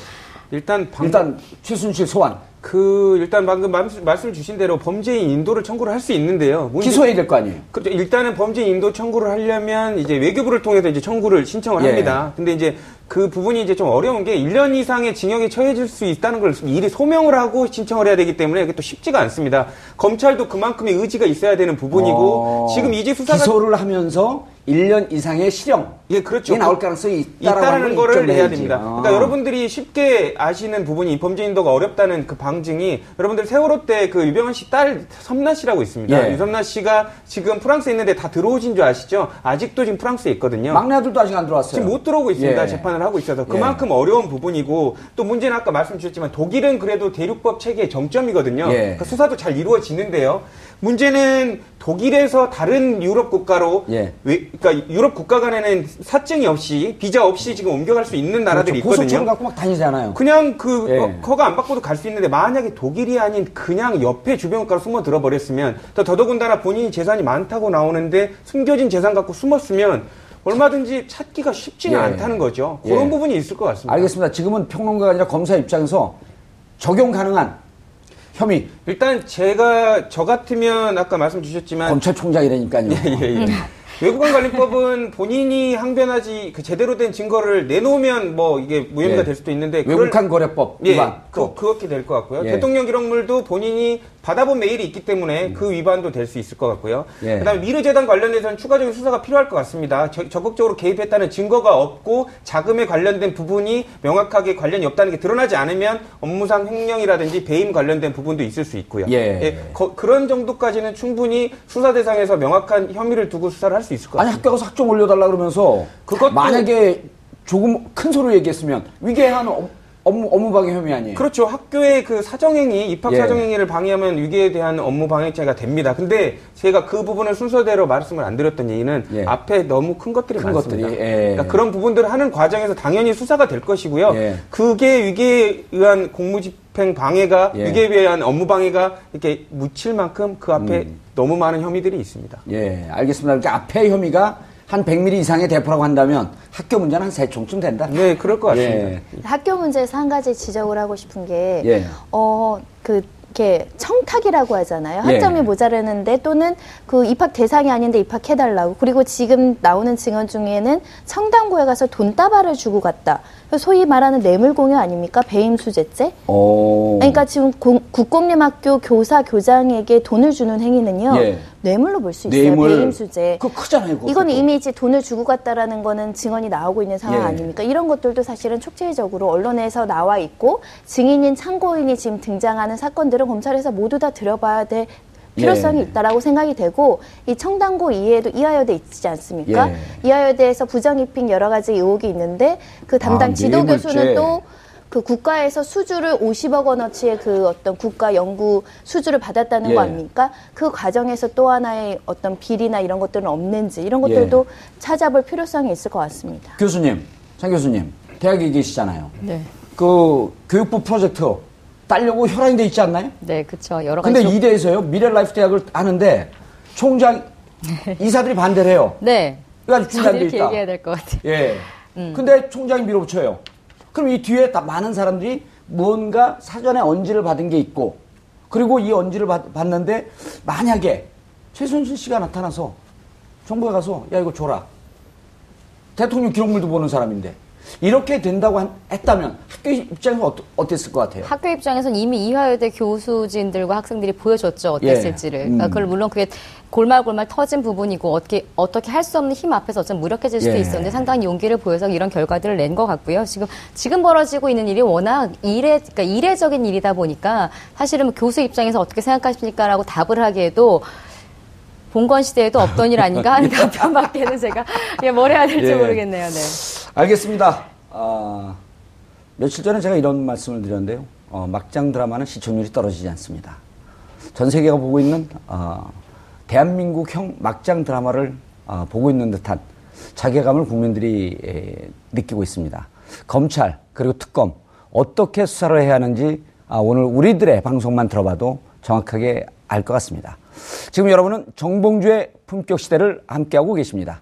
[SPEAKER 5] 일단 방,
[SPEAKER 1] 일단 최순실 소환.
[SPEAKER 5] 그 일단 방금 말씀, 말씀 주신 대로 범죄인 인도를 청구를 할 수 있는데요. 문제-
[SPEAKER 1] 기소해야 될 거 아니에요?
[SPEAKER 5] 그렇죠. 일단은 범죄 인도 청구를 하려면 이제 외교부를 통해서 이제 청구를 신청을
[SPEAKER 1] 예.
[SPEAKER 5] 합니다. 근데 이제 그 부분이 이제 좀 어려운 게 1년 이상의 징역에 처해질 수 있다는 걸 미리 소명을 하고 신청을 해야 되기 때문에 이게 또 쉽지가 않습니다. 검찰도 그만큼의 의지가 있어야 되는 부분이고
[SPEAKER 1] 어,
[SPEAKER 5] 지금 이제 수사가
[SPEAKER 1] 기소를 하면서 1년 이상의 실형.
[SPEAKER 5] 예, 그렇죠.
[SPEAKER 1] 이 나올 가능성이
[SPEAKER 5] 있다는
[SPEAKER 1] 하는
[SPEAKER 5] 거를 해야
[SPEAKER 1] 해야지.
[SPEAKER 5] 됩니다.
[SPEAKER 1] 아.
[SPEAKER 5] 그러니까 여러분들이 쉽게 아시는 부분이 범죄 인도가 어렵다는 그 방증이 여러분들 세월호 때 그 유병헌 씨 딸 섬나 씨라고 있습니다.
[SPEAKER 1] 예.
[SPEAKER 5] 유섬나 씨가 지금 프랑스에 있는데 다 들어오신 줄 아시죠? 아직도 지금 프랑스에 있거든요.
[SPEAKER 1] 막내 아들도 아직 안 들어왔어요.
[SPEAKER 5] 지금 못 들어오고 있습니다.
[SPEAKER 1] 예.
[SPEAKER 5] 재판을 하고 있어서 그만큼 어려운 부분이고 또 문제는 아까 말씀 주셨지만 독일은 그래도 대륙법 체계의 정점이거든요.
[SPEAKER 1] 예.
[SPEAKER 5] 그러니까 수사도 잘 이루어지는데요. 문제는 독일에서 다른 유럽 국가로
[SPEAKER 1] 예.
[SPEAKER 5] 왜- 그러니까 유럽 국가 간에는 사증이 없이 비자 없이 지금 옮겨갈 수 있는 나라들이
[SPEAKER 1] 그렇죠.
[SPEAKER 5] 있거든요.
[SPEAKER 1] 갖고 막 다니잖아요.
[SPEAKER 5] 그냥 그
[SPEAKER 1] 예.
[SPEAKER 5] 어, 허가 안 받고도 갈 수 있는데 만약에 독일이 아닌 그냥 옆에 주변 국가로 숨어 들어 버렸으면 또 더더군다나 본인이 재산이 많다고 나오는데 숨겨진 재산 갖고 숨었으면 얼마든지 찾기가 쉽지는
[SPEAKER 1] 예.
[SPEAKER 5] 않다는 거죠. 그런
[SPEAKER 1] 예.
[SPEAKER 5] 부분이 있을 것 같습니다.
[SPEAKER 1] 알겠습니다. 지금은 평론가가 아니라 검사 입장에서 적용 가능한 혐의
[SPEAKER 5] 일단 제가 저 같으면 아까 말씀 주셨지만
[SPEAKER 1] 검찰총장이라니까요.
[SPEAKER 5] 예, 예. 외국인 관리법은 본인이 항변하지 그 제대로 된 증거를 내놓으면 뭐 이게 무혐의가
[SPEAKER 1] 예.
[SPEAKER 5] 될 수도 있는데
[SPEAKER 1] 외국한 거래법
[SPEAKER 5] 예,
[SPEAKER 1] 위반.
[SPEAKER 5] 그, 그렇게 될 것 같고요.
[SPEAKER 1] 예.
[SPEAKER 5] 대통령 기록물도 본인이 받아본 메일이 있기 때문에 그 위반도 될 수 있을 것 같고요.
[SPEAKER 1] 음. 예.
[SPEAKER 5] 그다음에 미르 재단 관련해서는 추가적인 수사가 필요할 것 같습니다. 저- 적극적으로 개입했다는 증거가 없고 자금에 관련된 부분이 명확하게 관련이 없다는 게 드러나지 않으면 업무상 횡령이라든지 배임 관련된 부분도 있을 수 있고요.
[SPEAKER 1] 예.
[SPEAKER 5] 거- 그런 정도까지는 충분히 수사 대상에서 명확한 혐의를 두고 수사를 할수 있을 것
[SPEAKER 1] 아니
[SPEAKER 5] 같습니다.
[SPEAKER 1] 학교 가서 학점 올려달라 그러면서
[SPEAKER 5] 그것도-
[SPEAKER 1] 만약에 조금 큰 소리로 얘기했으면 위계한 업- 업무 업무 방해 혐의 아니에요.
[SPEAKER 5] 그렇죠. 학교의 그 사정행위, 입학
[SPEAKER 1] 예.
[SPEAKER 5] 사정행위를 방해하면 위계에 대한 업무 방해죄가 됩니다. 근데 제가 그 부분을 순서대로 말씀을 안 드렸던 얘기는
[SPEAKER 1] 예.
[SPEAKER 5] 앞에 너무 큰 것들이
[SPEAKER 1] 큰
[SPEAKER 5] 많습니다.
[SPEAKER 1] 것들이, 예.
[SPEAKER 5] 그러니까 그런 부분들을 하는 과정에서 당연히 수사가 될 것이고요.
[SPEAKER 1] 예.
[SPEAKER 5] 그게 위계에 의한 공무집 행 방해가
[SPEAKER 1] 예.
[SPEAKER 5] 위계에 의한 업무 방해가 이렇게 묻힐 만큼 그 앞에
[SPEAKER 1] 음.
[SPEAKER 5] 너무 많은 혐의들이 있습니다.
[SPEAKER 1] 예, 알겠습니다. 이렇게 앞에 혐의가 한 100mm 이상의 대포라고 한다면 학교 문제는 한 세 총쯤 된다.
[SPEAKER 5] 네, 그럴 것 같습니다.
[SPEAKER 1] 예.
[SPEAKER 2] 학교 문제에서 한 가지 지적을 하고 싶은 게,
[SPEAKER 1] 예.
[SPEAKER 2] 어, 그, 이렇게 청탁이라고 하잖아요.
[SPEAKER 1] 예.
[SPEAKER 2] 학점이 모자라는데 또는 그 입학 대상이 아닌데 입학해달라고. 그리고 지금 나오는 증언 중에는 청담고에 가서 돈다발을 주고 갔다. 소위 말하는 뇌물공여 아닙니까? 배임수재죄?
[SPEAKER 1] 오.
[SPEAKER 2] 그러니까 지금 공- 국공립학교 교사 교장에게 돈을 주는 행위는요.
[SPEAKER 1] 예.
[SPEAKER 2] 뇌물로 볼 수 있어요.
[SPEAKER 1] 뇌물.
[SPEAKER 2] 배임 수재.
[SPEAKER 1] 그거 크잖아요. 그것도.
[SPEAKER 2] 이건 이미 이제 돈을 주고 갔다라는 거는 증언이 나오고 있는 상황
[SPEAKER 1] 예.
[SPEAKER 2] 아닙니까? 이런 것들도 사실은 촉재적으로 언론에서 나와 있고 증인인 참고인이 지금 등장하는 사건들은 검찰에서 모두 다 들여봐야 될 필요성이
[SPEAKER 1] 예.
[SPEAKER 2] 있다라고 생각이 되고 이 청당고 이외에도 이화여대 있지 않습니까?
[SPEAKER 1] 예.
[SPEAKER 2] 이화여대에서 부정 입힌 여러 가지 의혹이 있는데 그 담당
[SPEAKER 1] 아,
[SPEAKER 2] 지도
[SPEAKER 1] 뇌물죄.
[SPEAKER 2] 교수는 또 그 국가에서 수주를 50억 원어치의 그 어떤 국가 연구 수주를 받았다는
[SPEAKER 1] 예.
[SPEAKER 2] 거 아닙니까? 그 과정에서 또 하나의 어떤 비리나 이런 것들은 없는지 이런 것들도 찾아볼 필요성이 있을 것 같습니다.
[SPEAKER 1] 교수님, 장 교수님, 대학에 계시잖아요.
[SPEAKER 6] 네.
[SPEAKER 1] 그 교육부 프로젝트 따려고 혈안이 돼 있지 않나요?
[SPEAKER 6] 네, 그렇죠. 여러 가지.
[SPEAKER 1] 근데
[SPEAKER 6] 조-
[SPEAKER 1] 이대에서요 미래 라이프 대학을 하는데 총장 이사들이 반대를 해요.
[SPEAKER 6] 네.
[SPEAKER 1] 그래가지고 중단돼
[SPEAKER 6] 이렇게
[SPEAKER 1] 있다.
[SPEAKER 6] 얘기해야 될 것 같아요.
[SPEAKER 1] 예.
[SPEAKER 6] 음.
[SPEAKER 1] 근데 총장이 밀어붙여요. 그럼 이 뒤에 다 많은 사람들이 뭔가 사전에 언질을 받은 게 있고 그리고 이 언질을 받, 받는데 만약에 최순실 씨가 나타나서 정부에 가서 야 이거 줘라. 대통령 기록물도 보는 사람인데 이렇게 된다고 한- 했다면 학교 입장에서 어떠, 어땠을 것 같아요?
[SPEAKER 6] 학교 입장에서는 이미 이화여대 교수진들과 학생들이 보여줬죠 어땠을지를.
[SPEAKER 1] 예.
[SPEAKER 6] 그러니까
[SPEAKER 1] 음.
[SPEAKER 6] 그걸 물론 그게 골말골말 터진 부분이고 어떻게 어떻게 할 수 없는 힘 앞에서 어쩌면 무력해질 수도
[SPEAKER 1] 예.
[SPEAKER 6] 있었는데 상당히 용기를 보여서 이런 결과들을 낸 것 같고요. 지금 지금 벌어지고 있는 일이 워낙 이례 그러니까 이례적인 일이다 보니까 사실은 뭐 교수 입장에서 어떻게 생각하십니까라고 답을 하기에도 봉건 시대에도 없던 일 아닌가 하는 답변밖에는 제가 예, 뭘 해야 될지
[SPEAKER 1] 예.
[SPEAKER 6] 모르겠네요. 네.
[SPEAKER 1] 알겠습니다. 아, 며칠 전에 제가 이런 말씀을 드렸는데요. 어, 막장 드라마는 시청률이 떨어지지 않습니다. 전 세계가 보고 있는 어, 대한민국형 막장 드라마를 어, 보고 있는 듯한 자괴감을 국민들이 에, 느끼고 있습니다. 검찰 그리고 특검 어떻게 수사를 해야 하는지 아, 오늘 우리들의 방송만 들어봐도 정확하게 알 것 같습니다. 지금 여러분은 정봉주의 품격 시대를 함께하고 계십니다.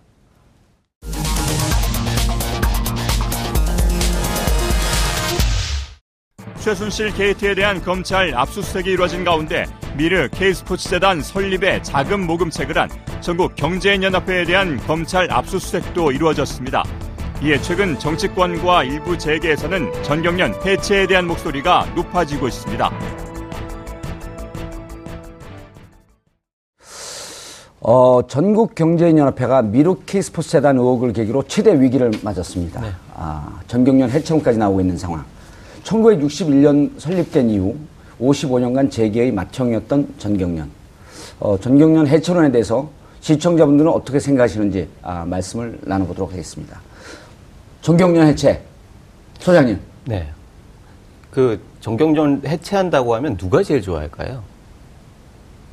[SPEAKER 4] 최순실 게이트에 대한 검찰 압수수색이 이루어진 가운데 미르 K스포츠재단 설립에 자금 모금책을 한 전국 경제인연합회에 대한 검찰 압수수색도 이루어졌습니다. 이에 최근 정치권과 일부 재계에서는 전경련 해체에 대한 목소리가 높아지고 있습니다.
[SPEAKER 1] 어, 전국경제인연합회가 미르키 스포츠 재단 의혹을 계기로 최대 위기를 맞았습니다. 아, 전경련 해체론까지 나오고 있는 상황. 1961년 설립된 이후 55년간 재계의 맏형이었던 전경련. 어, 전경련 해체론에 대해서 시청자분들은 어떻게 생각하시는지 아, 말씀을 나눠보도록 하겠습니다. 전경련 해체. 소장님.
[SPEAKER 3] 네. 그 정경련 해체한다고 하면 누가 제일 좋아할까요?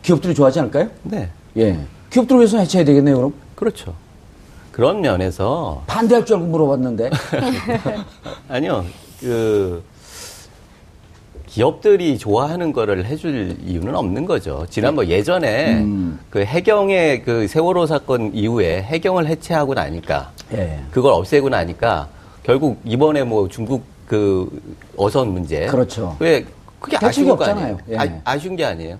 [SPEAKER 1] 기업들이 좋아하지 않을까요?
[SPEAKER 3] 네.
[SPEAKER 1] 예. 기업들 위해서 해체해야 되겠네요, 그럼.
[SPEAKER 3] 그렇죠. 그런 면에서
[SPEAKER 1] 반대할 줄 알고 물어봤는데.
[SPEAKER 3] 아니요. 그 기업들이 좋아하는 거를 해줄 이유는 없는 거죠. 지난번 예전에 그 해경의 그 세월호 사건 이후에 해경을 해체하고 나니까
[SPEAKER 1] 예.
[SPEAKER 3] 그걸 없애고 나니까 결국 이번에 뭐 중국 그 어선 문제
[SPEAKER 1] 그렇죠.
[SPEAKER 3] 왜 그게 아쉬운 거
[SPEAKER 1] 없잖아요.
[SPEAKER 3] 아니에요?
[SPEAKER 1] 예.
[SPEAKER 3] 아, 아쉬운 게 아니에요.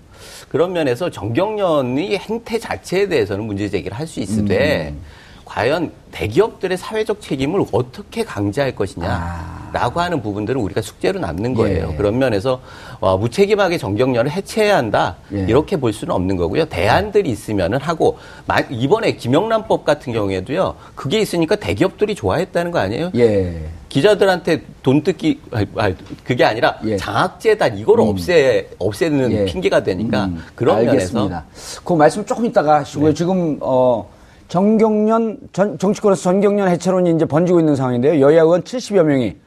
[SPEAKER 3] 그런 면에서 정경련이 행태 자체에 대해서는 문제 제기를 할 수 있으되
[SPEAKER 1] 음.
[SPEAKER 3] 과연 대기업들의 사회적 책임을 어떻게 강제할 것이냐라고
[SPEAKER 1] 아.
[SPEAKER 3] 하는 부분들은 우리가 숙제로 남는 거예요.
[SPEAKER 1] 예.
[SPEAKER 3] 그런 면에서 와, 무책임하게 정경련을 해체해야 한다
[SPEAKER 1] 예.
[SPEAKER 3] 이렇게 볼 수는 없는 거고요. 대안들이 있으면은 하고 마- 이번에 김영란법 같은 경우에도요. 그게 있으니까 대기업들이 좋아했다는 거 아니에요?
[SPEAKER 1] 예.
[SPEAKER 3] 기자들한테 돈 뜯기 아니, 아니, 그게 아니라
[SPEAKER 1] 예.
[SPEAKER 3] 장학재단 이거를 없애 없애는
[SPEAKER 1] 예.
[SPEAKER 3] 핑계가 되니까
[SPEAKER 1] 음,
[SPEAKER 3] 그런
[SPEAKER 1] 알겠습니다.
[SPEAKER 3] 면에서
[SPEAKER 1] 그 말씀 조금 이따가 하시고요.
[SPEAKER 3] 네.
[SPEAKER 1] 지금 어 정경련 전, 정치권에서 전경련 해체론이 이제 번지고 있는 상황인데요. 여야 의원 70여 명이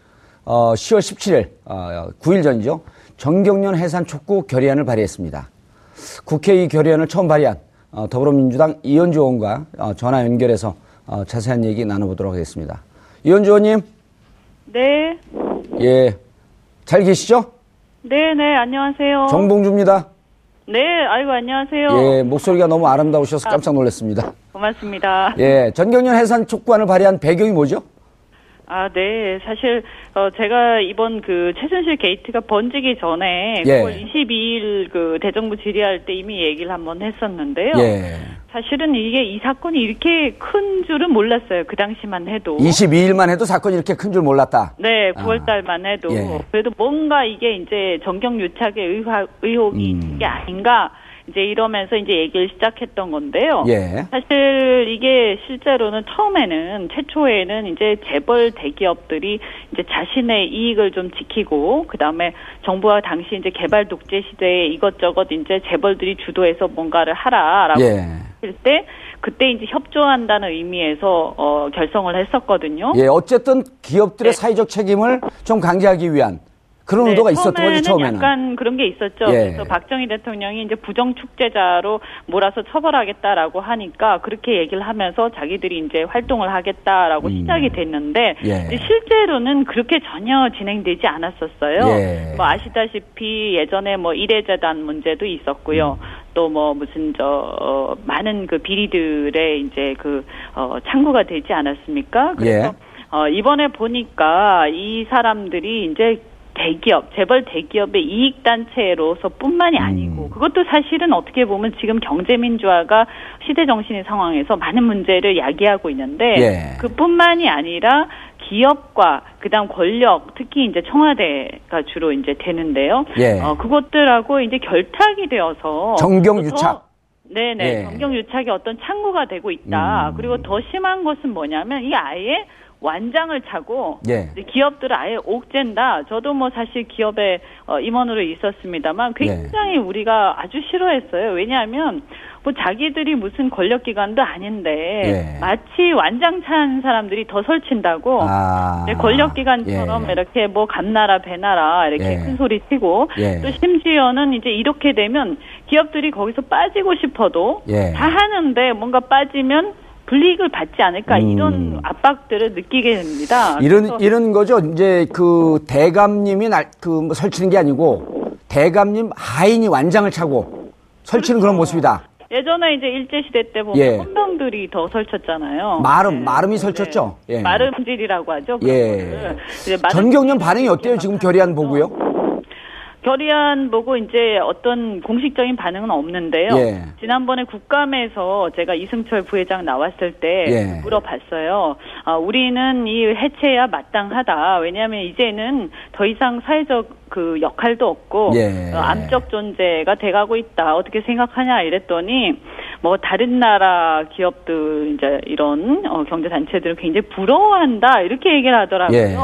[SPEAKER 1] 어 10월 17일 어 9일 전이죠. 정경련 해산 촉구 결의안을 발의했습니다. 국회 이 결의안을 처음 발의한 어, 더불어민주당 이현주 의원과 어, 전화 연결해서 어, 자세한 얘기 나눠보도록 하겠습니다. 이현주 의원님,
[SPEAKER 7] 네.
[SPEAKER 1] 예, 잘 계시죠?
[SPEAKER 7] 네, 네, 안녕하세요.
[SPEAKER 1] 정봉주입니다.
[SPEAKER 7] 네, 아이고, 안녕하세요.
[SPEAKER 1] 예, 목소리가 너무 아름다우셔서 깜짝 놀랐습니다.
[SPEAKER 7] 고맙습니다.
[SPEAKER 1] 예, 전경련 해산 촉구안을 발의한 배경이 뭐죠?
[SPEAKER 7] 아, 네. 사실, 어, 제가 이번 그 최순실 게이트가 번지기 전에
[SPEAKER 1] 예.
[SPEAKER 7] 9월 22일 그 대정부 질의할 때 이미 얘기를 한번 했었는데요.
[SPEAKER 1] 예.
[SPEAKER 7] 사실은 이게 이 사건이 이렇게 큰 줄은 몰랐어요. 그 당시만 해도.
[SPEAKER 1] 22일만 해도 사건이 이렇게 큰 줄 몰랐다.
[SPEAKER 7] 네,
[SPEAKER 1] 아.
[SPEAKER 7] 9월 달만 해도
[SPEAKER 1] 예.
[SPEAKER 7] 그래도 뭔가 이게 이제 정경 유착의 의혹, 의혹이
[SPEAKER 1] 음.
[SPEAKER 7] 있는 게 아닌가 이제 이러면서 이제 얘기를 시작했던 건데요.
[SPEAKER 1] 예.
[SPEAKER 7] 사실 이게 실제로는 처음에는 최초에는 이제 재벌 대기업들이 이제 자신의 이익을 좀 지키고 그다음에 정부가 당시 이제 개발 독재 시대에 이것저것 이제 재벌들이 주도해서 뭔가를 하라라고
[SPEAKER 1] 예.
[SPEAKER 7] 했을 때 그때 이제 협조한다는 의미에서 어 결성을 했었거든요.
[SPEAKER 1] 예, 어쨌든 기업들의
[SPEAKER 7] 네.
[SPEAKER 1] 사회적 책임을 좀 강제하기 위한 그런
[SPEAKER 7] 네,
[SPEAKER 1] 의도가 있었던 거죠, 처음에는.
[SPEAKER 7] 약간 그런 게 있었죠.
[SPEAKER 1] 예.
[SPEAKER 7] 그래서 박정희 대통령이 이제 부정 축제자로 몰아서 처벌하겠다라고 하니까 그렇게 얘기를 하면서 자기들이 이제 활동을 하겠다라고 시작이 됐는데
[SPEAKER 1] 음. 예.
[SPEAKER 7] 실제로는 그렇게 전혀 진행되지 않았었어요.
[SPEAKER 1] 예.
[SPEAKER 7] 뭐 아시다시피 예전에 뭐 일해재단 문제도 있었고요.
[SPEAKER 1] 음.
[SPEAKER 7] 또뭐 무슨 저 어, 많은 그 비리들의 이제 그 어, 창구가 되지 않았습니까? 그래서
[SPEAKER 1] 예.
[SPEAKER 7] 어, 이번에 보니까 이 사람들이 이제 대기업, 재벌 대기업의 이익단체로서뿐만이
[SPEAKER 1] 음.
[SPEAKER 7] 아니고 그것도 사실은 어떻게 보면 지금 경제민주화가 시대정신의 상황에서 많은 문제를 야기하고 있는데
[SPEAKER 1] 예.
[SPEAKER 7] 그뿐만이 아니라 기업과 그다음 권력 특히 이제 청와대가 주로 이제 되는데요.
[SPEAKER 1] 예.
[SPEAKER 7] 어, 그것들하고 이제 결탁이 되어서
[SPEAKER 1] 정경유착.
[SPEAKER 7] 더- 네네
[SPEAKER 1] 예.
[SPEAKER 7] 정경유착이 어떤 창구가 되고 있다.
[SPEAKER 1] 음.
[SPEAKER 7] 그리고 더 심한 것은 뭐냐면 이게 아예 완장을 차고
[SPEAKER 1] 예.
[SPEAKER 7] 기업들을 아예 옥죄다. 저도 뭐 사실 기업에 어, 임원으로 있었습니다만
[SPEAKER 1] 예.
[SPEAKER 7] 굉장히 우리가 아주 싫어했어요. 왜냐하면 뭐 자기들이 무슨 권력기관도 아닌데
[SPEAKER 1] 예.
[SPEAKER 7] 마치 완장 찬 사람들이 더 설친다고
[SPEAKER 1] 아.
[SPEAKER 7] 네, 권력기관처럼
[SPEAKER 1] 예.
[SPEAKER 7] 이렇게 뭐 감나라 배나라 이렇게
[SPEAKER 1] 예.
[SPEAKER 7] 큰 소리 치고
[SPEAKER 1] 예.
[SPEAKER 7] 또 심지어는 이제 이렇게 되면 기업들이 거기서 빠지고 싶어도
[SPEAKER 1] 예.
[SPEAKER 7] 다 하는데 뭔가 빠지면 불이익을 받지 않을까
[SPEAKER 1] 음.
[SPEAKER 7] 이런 압박들을 느끼게 됩니다.
[SPEAKER 1] 이런 이런 거죠. 이제 그 대감님이 날, 그뭐 설치는 게 아니고 대감님 하인이 완장을 차고 설치는 그런 모습이다.
[SPEAKER 7] 예전에 이제 일제 시대 때 보면
[SPEAKER 1] 예.
[SPEAKER 7] 헌병들이 더 설쳤잖아요.
[SPEAKER 1] 마름 마름이 설쳤죠. 예.
[SPEAKER 7] 마름질이라고 하죠.
[SPEAKER 1] 예. 전경련 반응이 어때요? 지금 결의안 보고요.
[SPEAKER 7] 결의안 보고 이제 어떤 공식적인 반응은 없는데요.
[SPEAKER 1] 예.
[SPEAKER 7] 지난번에 국감에서 제가 이승철 부회장 나왔을 때
[SPEAKER 1] 예.
[SPEAKER 7] 물어봤어요. 아, 우리는 이 해체야 마땅하다. 왜냐하면 이제는 더 이상 사회적 그 역할도 없고
[SPEAKER 1] 예.
[SPEAKER 7] 어, 암적 존재가 돼가고 있다. 어떻게 생각하냐 이랬더니 뭐 다른 나라 기업들 이제 이런 어, 경제 단체들을 굉장히 부러워한다 이렇게 얘기를 하더라고요.
[SPEAKER 1] 예.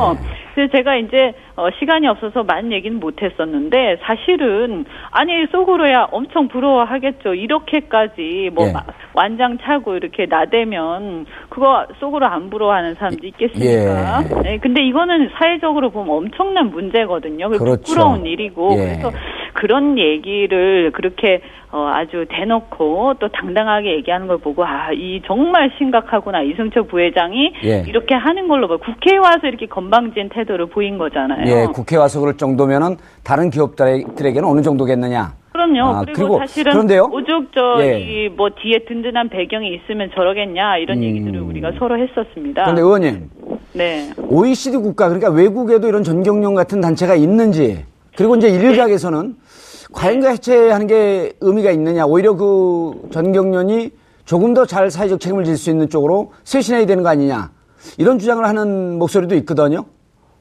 [SPEAKER 7] 그래서 제가 이제 어, 시간이 없어서 많은 얘기는 못했었는데 사실은 아니 속으로야 엄청 부러워하겠죠. 이렇게까지 뭐
[SPEAKER 1] 예.
[SPEAKER 7] 마- 완장 차고 이렇게 나대면 그거 속으로 안 부러워하는 사람도 있겠습니까?
[SPEAKER 1] 예.
[SPEAKER 7] 네, 근데 이거는 사회적으로 보면 엄청난 문제거든요.
[SPEAKER 1] 그렇죠.
[SPEAKER 7] 부끄러운 일이고
[SPEAKER 1] 예.
[SPEAKER 7] 그래서 그런 얘기를 그렇게 어, 아주 대놓고 또 당당하게 얘기하는 걸 보고 아 이 정말 심각하구나 이승철 부회장이
[SPEAKER 1] 예.
[SPEAKER 7] 이렇게 하는 걸로 봐 국회에 와서 이렇게 건방진 태도를 보인 거잖아요.
[SPEAKER 1] 예, 국회 와서 그럴 정도면은 다른 기업들에게는 어느 정도겠느냐.
[SPEAKER 7] 그럼요.
[SPEAKER 1] 아,
[SPEAKER 7] 그리고,
[SPEAKER 1] 그리고
[SPEAKER 7] 사실은
[SPEAKER 1] 그런데요?
[SPEAKER 7] 오죽
[SPEAKER 1] 예.
[SPEAKER 7] 저이 뭐 뒤에 든든한 배경이 있으면 저러겠냐 이런 얘기들을 우리가 서로 했었습니다.
[SPEAKER 1] 그런데 음. 의원님,
[SPEAKER 7] 네.
[SPEAKER 1] OECD 국가 그러니까 외국에도 이런 전경련 같은 단체가 있는지 그리고 이제 일각에서는 과연 그 해체하는 게 의미가 있느냐 오히려 그 전경련이 조금 더 잘 사회적 책임을 질 수 있는 쪽으로 쇄신해야 되는 거 아니냐 이런 주장을 하는 목소리도 있거든요.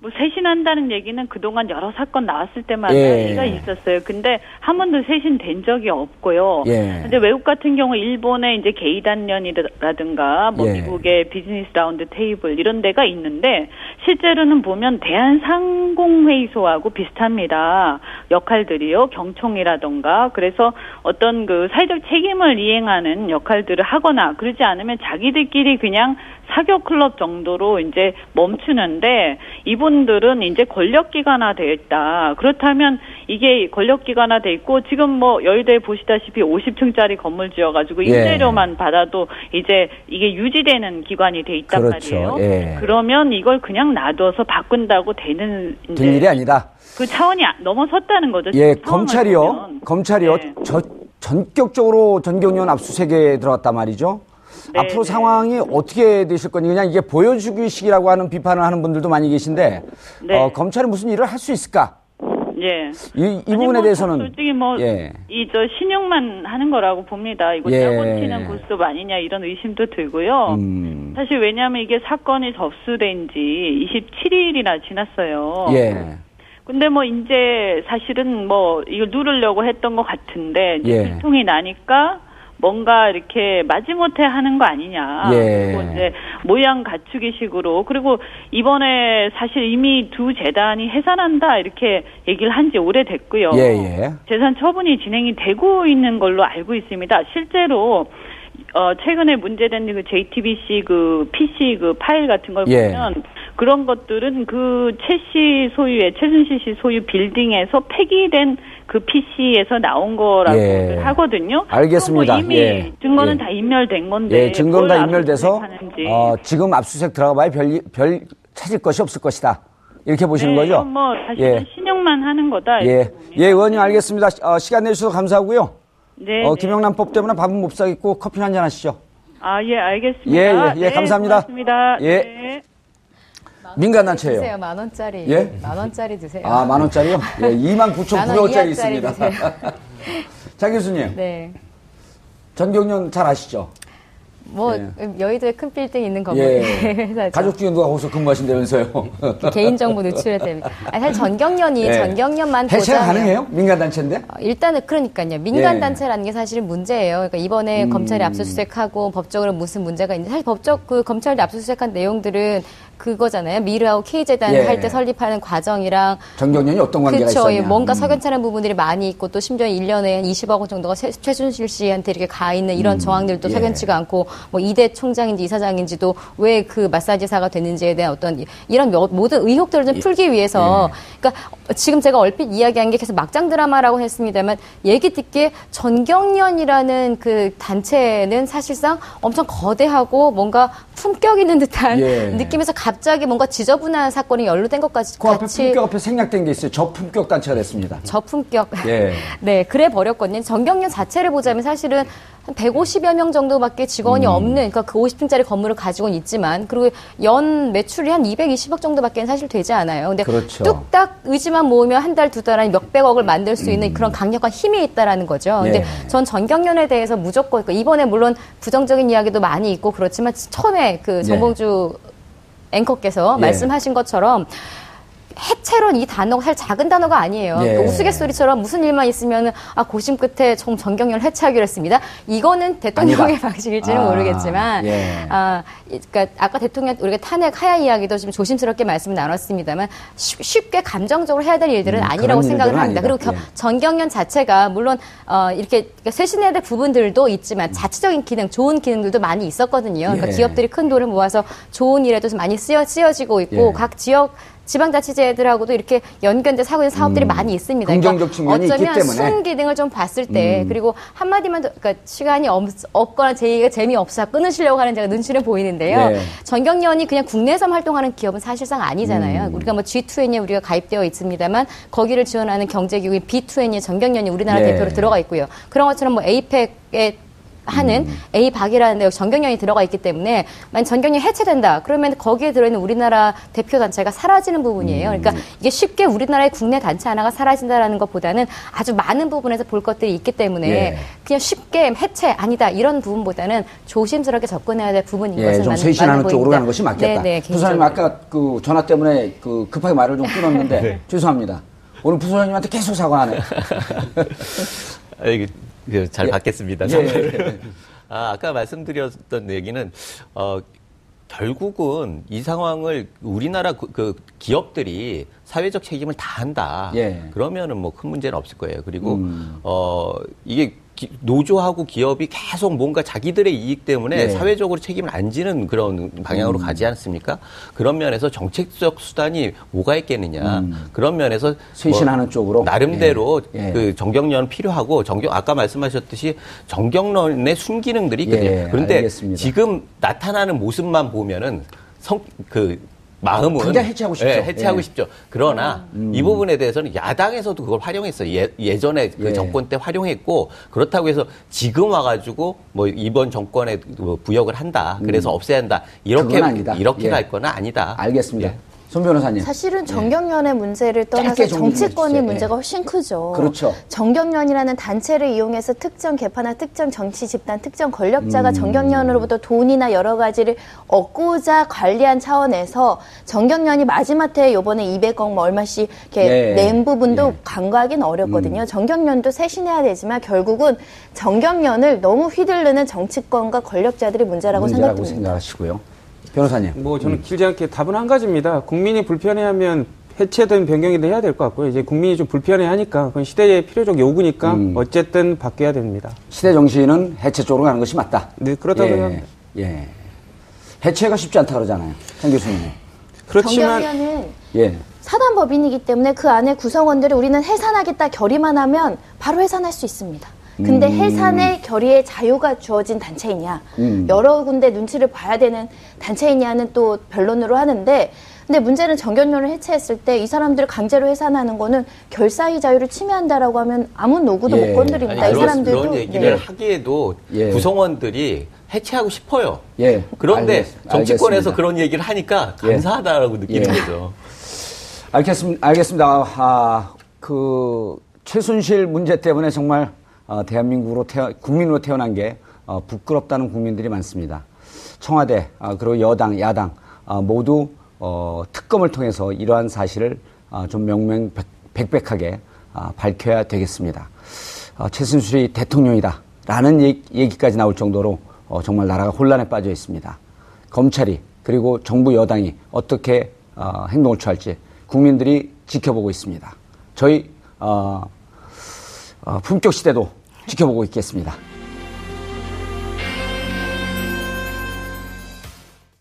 [SPEAKER 7] 뭐 쇄신한다는 얘기는 그동안 여러 사건 나왔을 때마다
[SPEAKER 1] 예.
[SPEAKER 7] 얘기가 있었어요. 근데 한 번도 쇄신된 적이 없고요.
[SPEAKER 1] 예.
[SPEAKER 7] 근데 외국 같은 경우 일본의 이제 게이단련이라든가 뭐
[SPEAKER 1] 예.
[SPEAKER 7] 미국의 비즈니스 라운드 테이블 이런 데가 있는데 실제로는 보면 대한상공회의소하고 비슷합니다. 역할들이요. 경총이라든가 그래서 어떤 그 사회적 책임을 이행하는 역할들을 하거나 그러지 않으면 자기들끼리 그냥 사교 클럽 정도로 이제 멈추는데 이분들은 이제 권력 기관화 되어 있다. 그렇다면 이게 권력 기관화 돼 있고 지금 뭐 여의도에 보시다시피 50층짜리 건물 지어 가지고
[SPEAKER 1] 예.
[SPEAKER 7] 임대료만 받아도 이제 이게 유지되는 기관이 돼 있단
[SPEAKER 1] 그렇죠.
[SPEAKER 7] 말이에요.
[SPEAKER 1] 예.
[SPEAKER 7] 그러면 이걸 그냥 놔둬서 바꾼다고 되는
[SPEAKER 1] 된
[SPEAKER 7] 이제
[SPEAKER 1] 일이 아니다.
[SPEAKER 7] 그 차원이 아- 넘어섰다는 거죠.
[SPEAKER 1] 예, 검찰이요.
[SPEAKER 7] 보면.
[SPEAKER 1] 검찰이요.
[SPEAKER 7] 네.
[SPEAKER 1] 저, 전격적으로 전경련 압수수색에 들어갔단 말이죠.
[SPEAKER 7] 네,
[SPEAKER 1] 앞으로
[SPEAKER 7] 네.
[SPEAKER 1] 상황이 어떻게 되실 건지 그냥 이게 보여주기식이라고 하는 비판을 하는 분들도 많이 계신데
[SPEAKER 7] 네.
[SPEAKER 1] 어, 검찰이 무슨 일을 할 수 있을까?
[SPEAKER 7] 예.
[SPEAKER 1] 이, 이 부분에
[SPEAKER 7] 뭐
[SPEAKER 1] 대해서는
[SPEAKER 7] 솔직히 뭐
[SPEAKER 1] 예.
[SPEAKER 7] 이저 신용만 하는 거라고 봅니다. 이거
[SPEAKER 1] 예.
[SPEAKER 7] 짜고 치는 고스톱 아니냐 이런 의심도 들고요.
[SPEAKER 1] 음,
[SPEAKER 7] 사실 왜냐하면 이게 사건이 접수된 지 27일이나 지났어요.
[SPEAKER 1] 예.
[SPEAKER 7] 근데 뭐 이제 사실은 뭐 이걸 누르려고 했던 것 같은데 이제
[SPEAKER 1] 예.
[SPEAKER 7] 들통이 나니까 뭔가 이렇게 마지못해 하는 거 아니냐.
[SPEAKER 1] 예.
[SPEAKER 7] 그리고 이제 모양 갖추기식으로 그리고 이번에 사실 이미 두 재단이 해산한다 이렇게 얘기를 한 지 오래됐고요.
[SPEAKER 1] 예, 예.
[SPEAKER 7] 재산 처분이 진행이 되고 있는 걸로 알고 있습니다. 실제로 어 최근에 문제된 그 JTBC 그 PC 그 파일 같은 걸
[SPEAKER 1] 예.
[SPEAKER 7] 보면 그런 것들은 그 최 씨 소유의 최순실 씨 소유 빌딩에서 폐기된 그 PC에서 나온 거라고
[SPEAKER 1] 예.
[SPEAKER 7] 하거든요.
[SPEAKER 1] 알겠습니다.
[SPEAKER 7] 뭐 이미
[SPEAKER 1] 예.
[SPEAKER 7] 증거는
[SPEAKER 1] 예.
[SPEAKER 7] 다 인멸된 건데
[SPEAKER 1] 예, 증거는
[SPEAKER 7] 다뭘
[SPEAKER 1] 인멸돼서. 어, 지금 압수수색 들어가봐야 별, 별 찾을 것이 없을 것이다. 이렇게 보시는
[SPEAKER 7] 네,
[SPEAKER 1] 거죠?
[SPEAKER 7] 뭐 사실은
[SPEAKER 1] 예.
[SPEAKER 7] 신용만 하는 거다.
[SPEAKER 1] 예. 예, 의원님 알겠습니다. 어, 시간 내주셔서 감사하고요.
[SPEAKER 7] 네,
[SPEAKER 1] 어,
[SPEAKER 7] 네.
[SPEAKER 1] 김영란법 때문에 밥은 못 사겠고 커피 한 잔 하시죠.
[SPEAKER 7] 아, 예, 알겠습니다.
[SPEAKER 1] 예, 예, 예,
[SPEAKER 7] 네,
[SPEAKER 1] 감사합니다.
[SPEAKER 7] 고맙습니다.
[SPEAKER 1] 예.
[SPEAKER 7] 네.
[SPEAKER 1] 민간단체예요.
[SPEAKER 6] 드세요 만 원짜리.
[SPEAKER 1] 예?
[SPEAKER 6] 만 원짜리 드세요.
[SPEAKER 1] 아, 만 원짜리요? 예, 2만 9천 9백원짜리
[SPEAKER 6] 이하짜리
[SPEAKER 1] 있습니다. 장 교수님,
[SPEAKER 6] 네.
[SPEAKER 1] 전경련 잘 아시죠?
[SPEAKER 6] 뭐
[SPEAKER 1] 예.
[SPEAKER 6] 여의도에 큰 빌딩 있는 건물
[SPEAKER 1] 예.
[SPEAKER 6] 회사죠.
[SPEAKER 1] 가족 중에 누가 거기서 근무하신다면서요?
[SPEAKER 6] 개인정보 노출에 됩니다. 아니, 사실 전경련이
[SPEAKER 1] 예.
[SPEAKER 6] 전경련만
[SPEAKER 1] 해체가
[SPEAKER 6] 보자면-
[SPEAKER 1] 가능해요? 민간 단체인데?
[SPEAKER 6] 어, 일단은 그러니까요. 민간
[SPEAKER 1] 예.
[SPEAKER 6] 단체라는 게 사실은 문제예요. 그러니까 이번에
[SPEAKER 1] 음.
[SPEAKER 6] 검찰이 압수수색하고 법적으로 무슨 문제가 있는지 사실 법적 그 검찰이 압수수색한 내용들은 그거잖아요. 미르하고 K재단
[SPEAKER 1] 예.
[SPEAKER 6] 할때 설립하는 과정이랑
[SPEAKER 1] 전경련이 어떤 관계가
[SPEAKER 6] 그렇죠.
[SPEAKER 1] 있었냐?
[SPEAKER 6] 뭔가
[SPEAKER 1] 음.
[SPEAKER 6] 석연찮은 부분들이 많이 있고 또 심지어 1년에 한 20억 원 정도가 최- 최순실 씨한테 이렇게 가 있는 이런 저항들도
[SPEAKER 1] 예.
[SPEAKER 6] 석연치가 않고 뭐 이대 총장인지 이사장인지도 왜 그 마사지사가 됐는지에 대한 어떤 이- 이런 몇- 모든 의혹들을 좀 풀기 위해서 그러니까 지금 제가 얼핏 이야기한 게 계속 막장 드라마라고 했습니다만 얘기 듣기에 전경련이라는 그 단체는 사실상 엄청 거대하고 뭔가 품격 있는 듯한
[SPEAKER 1] 예.
[SPEAKER 6] 느낌에서 갑자기 뭔가 지저분한 사건이 연루된 것까지
[SPEAKER 1] 그 앞에
[SPEAKER 6] 같이
[SPEAKER 1] 품격 앞에 생략된 게 있어요. 저품격 단체가 됐습니다.
[SPEAKER 6] 저품격.
[SPEAKER 1] 예.
[SPEAKER 6] 네, 그래 버렸거든요. 전경련 자체를 보자면 사실은 한 150여 명 정도밖에 직원이
[SPEAKER 1] 음.
[SPEAKER 6] 없는, 그러니까 그 50층짜리 건물을 가지고는 있지만, 그리고 연 매출이 한 220억 정도밖에 사실 되지 않아요. 근데
[SPEAKER 1] 그렇죠.
[SPEAKER 6] 뚝딱 의지만 모으면 한 달, 두달 안에 몇백억을 만들 수 있는 그런 강력한 힘이 있다라는 거죠. 근데
[SPEAKER 1] 음. 예.
[SPEAKER 6] 전 전경련에 대해서 무조건, 그러니까 이번에 물론 부정적인 이야기도 많이 있고 그렇지만 처음에 그 정봉주 앵커께서
[SPEAKER 1] 예.
[SPEAKER 6] 말씀하신 것처럼 해체론 이 단어가 사실 작은 단어가 아니에요.
[SPEAKER 1] 예.
[SPEAKER 6] 우스갯소리처럼 무슨 일만 있으면 아 고심 끝에 정 전경련 해체하기로 했습니다. 이거는 대통령의
[SPEAKER 1] 아니다.
[SPEAKER 6] 방식일지는
[SPEAKER 1] 아,
[SPEAKER 6] 모르겠지만
[SPEAKER 1] 예.
[SPEAKER 6] 아 그러니까 아까 대통령 우리가 탄핵 하야 이야기도 좀 조심스럽게 말씀을 나눴습니다만 쉽- 쉽게 감정적으로 해야 될 일들은
[SPEAKER 1] 음,
[SPEAKER 6] 아니라고 생각을 합니다.
[SPEAKER 1] 아니다.
[SPEAKER 6] 그리고 겨-
[SPEAKER 1] 예.
[SPEAKER 6] 전경련 자체가 물론 어 이렇게 그러니까 쇄신해야 될 부분들도 있지만 자체적인 기능, 좋은 기능들도 많이 있었거든요. 그러니까
[SPEAKER 1] 예.
[SPEAKER 6] 기업들이 큰 돈을 모아서 좋은 일에도 좀 많이 쓰여 쓰여지고 있고
[SPEAKER 1] 예.
[SPEAKER 6] 각 지역 지방자치제들하고도 이렇게 연결된 사고 있는 사업들이 많이 있습니다. 그러니까
[SPEAKER 1] 긍정적 측면이 있기
[SPEAKER 6] 어쩌면
[SPEAKER 1] 때문에. 음.
[SPEAKER 6] 순기능을 좀 봤을 때 그리고 한마디만 더 그러니까 시간이 없, 없거나 제 얘기가 재미없어 끊으시려고 하는 제가 눈치는 보이는데요.
[SPEAKER 1] 네.
[SPEAKER 6] 전경련이 그냥 국내에서만 활동하는 기업은 사실상 아니잖아요.
[SPEAKER 1] 음.
[SPEAKER 6] 우리가 뭐 G2N에 우리가 가입되어 있습니다만 거기를 지원하는 경제기구인 B2N이 전경련이 우리나라
[SPEAKER 1] 네.
[SPEAKER 6] 대표로 들어가 있고요. 그런 것처럼 뭐 APEC에 하는
[SPEAKER 1] 음.
[SPEAKER 6] A 박이라는 데 전경련이 들어가 있기 때문에 만약 전경련이 해체된다 그러면 거기에 들어있는 우리나라 대표 단체가 사라지는 부분이에요.
[SPEAKER 1] 음.
[SPEAKER 6] 그러니까 이게 쉽게 우리나라의 국내 단체 하나가 사라진다라는 것보다는 아주 많은 부분에서 볼 것들이 있기 때문에
[SPEAKER 1] 예.
[SPEAKER 6] 그냥 쉽게 해체 아니다 이런 부분보다는 조심스럽게 접근해야 될 부분인
[SPEAKER 1] 예,
[SPEAKER 6] 것은
[SPEAKER 1] 좀
[SPEAKER 6] 맞-
[SPEAKER 1] 쇄신하는 쪽으로. 가는 것이 맞겠다.
[SPEAKER 6] 네, 네,
[SPEAKER 1] 부사님. 아까 그 전화 때문에 그 급하게 말을 좀 끊었는데
[SPEAKER 4] 네.
[SPEAKER 1] 죄송합니다. 오늘 부사님한테 계속 사과하네.
[SPEAKER 3] 이게 잘
[SPEAKER 1] 예.
[SPEAKER 3] 받겠습니다.
[SPEAKER 1] 예.
[SPEAKER 3] 아, 아까 말씀드렸던 얘기는 어, 결국은 이 상황을 우리나라 그, 그 기업들이 사회적 책임을 다 한다.
[SPEAKER 1] 예.
[SPEAKER 3] 그러면은 뭐 큰 문제는 없을 거예요. 그리고
[SPEAKER 1] 음.
[SPEAKER 3] 어 이게 기- 노조하고 기업이 계속 뭔가 자기들의 이익 때문에
[SPEAKER 1] 예. 음.
[SPEAKER 3] 사회적으로 책임을 안 지는 그런 방향으로 가지 않습니까? 그런 면에서 정책적 수단이 뭐가 있겠느냐. 그런 면에서
[SPEAKER 1] 음. 쇄신하는
[SPEAKER 3] 뭐
[SPEAKER 1] 쪽으로?
[SPEAKER 3] 나름대로
[SPEAKER 1] 예. 예.
[SPEAKER 3] 그 정경련 필요하고 정경 아까 말씀하셨듯이 정경련의 순기능들이 있거든요.
[SPEAKER 1] 예,
[SPEAKER 3] 그런데
[SPEAKER 1] 알겠습니다.
[SPEAKER 3] 지금 나타나는 모습만 보면은 성 그 마음은
[SPEAKER 1] 당장 해체하고 싶죠.
[SPEAKER 3] 예, 해체하고
[SPEAKER 1] 예.
[SPEAKER 3] 싶죠. 그러나 이 부분에 대해서는 야당에서도 그걸 활용했어요. 예, 예전에 그
[SPEAKER 1] 예.
[SPEAKER 3] 정권 때 활용했고 그렇다고 해서 지금 와가지고 뭐 이번 정권에 뭐 부역을 한다. 그래서 없애야 한다. 이렇게
[SPEAKER 1] 음.
[SPEAKER 3] 이렇게
[SPEAKER 1] 예.
[SPEAKER 3] 갈 거는 아니다.
[SPEAKER 1] 알겠습니다.
[SPEAKER 3] 예.
[SPEAKER 1] 손 변호사님.
[SPEAKER 2] 사실은 정경련의 문제를 떠나서 정치권의
[SPEAKER 1] 해주세요.
[SPEAKER 2] 문제가
[SPEAKER 1] 예.
[SPEAKER 2] 훨씬 크죠.
[SPEAKER 1] 그렇죠.
[SPEAKER 2] 정경련이라는 단체를 이용해서 특정 개파나 특정 정치 집단, 특정
[SPEAKER 1] 음.
[SPEAKER 2] 권력자가 정경련으로부터 돈이나 여러 가지를 얻고자 관리한 차원에서 정경련이 마지막에 요번에 200억 뭐 얼마씩 이렇게
[SPEAKER 1] 예.
[SPEAKER 2] 낸 부분도
[SPEAKER 1] 예. 음.
[SPEAKER 2] 간과하기는 어렵거든요. 정경련도 쇄신해야 되지만 결국은 정경련을 너무 휘둘르는 정치권과 권력자들이 문제라고,
[SPEAKER 1] 문제라고
[SPEAKER 2] 생각됩니다.
[SPEAKER 1] 생각하시고요. 변호사님.
[SPEAKER 5] 뭐 저는
[SPEAKER 1] 음.
[SPEAKER 5] 길지 않게 답은 한 가지입니다. 국민이 불편해하면 해체든 변경이든 해야 될 것 같고요. 이제 국민이 좀 불편해하니까 그건 시대의 필요적 요구니까
[SPEAKER 1] 음.
[SPEAKER 5] 어쨌든 바뀌어야 됩니다.
[SPEAKER 1] 시대 정신은 해체 쪽으로 가는 것이 맞다.
[SPEAKER 5] 네, 그렇다고
[SPEAKER 1] 예. 예. 해체가 쉽지 않다 그러잖아요. 한 교수님.
[SPEAKER 5] 그렇지만
[SPEAKER 1] 예.
[SPEAKER 2] 사단법인이기 때문에 그 안에 구성원들이 우리는 해산하겠다 결의만 하면 바로 해산할 수 있습니다. 근데
[SPEAKER 1] 음.
[SPEAKER 2] 해산의 결의에 자유가 주어진 단체이냐,
[SPEAKER 1] 음.
[SPEAKER 2] 여러 군데 눈치를 봐야 되는 단체이냐는 또 변론으로 하는데, 근데 문제는 정견론을 해체했을 때 이 사람들을 강제로 해산하는 거는 결사의 자유를 침해한다라고 하면 아무 노구도
[SPEAKER 1] 예.
[SPEAKER 2] 못 건드립니다.
[SPEAKER 3] 아니,
[SPEAKER 2] 이 사람들도
[SPEAKER 3] 그런 얘기를
[SPEAKER 2] 네.
[SPEAKER 3] 하기에도
[SPEAKER 1] 예.
[SPEAKER 3] 구성원들이 해체하고 싶어요.
[SPEAKER 1] 예.
[SPEAKER 3] 그런데
[SPEAKER 1] 알겠-
[SPEAKER 3] 정치권에서
[SPEAKER 1] 알겠습니다.
[SPEAKER 3] 그런 얘기를 하니까
[SPEAKER 1] 예.
[SPEAKER 3] 감사하다라고 느끼는
[SPEAKER 1] 예.
[SPEAKER 3] 거죠.
[SPEAKER 1] 알겠습니다. 알겠습니다. 아, 그 최순실 문제 때문에 정말 어, 대한민국으로 태어, 국민으로 태어난 게 어, 부끄럽다는 국민들이 많습니다. 청와대 아, 그리고 여당, 야당 아, 모두 어, 특검을 통해서 이러한 사실을 아, 좀 명명백백하게 아, 밝혀야 되겠습니다. 어, 최순실이 대통령이다라는 얘기, 얘기까지 나올 정도로 어, 정말 나라가 혼란에 빠져 있습니다. 검찰이 그리고 정부 여당이 어떻게 어, 행동을 취할지 국민들이 지켜보고 있습니다. 저희 어, 어, 품격 시대도 지켜보고 있겠습니다.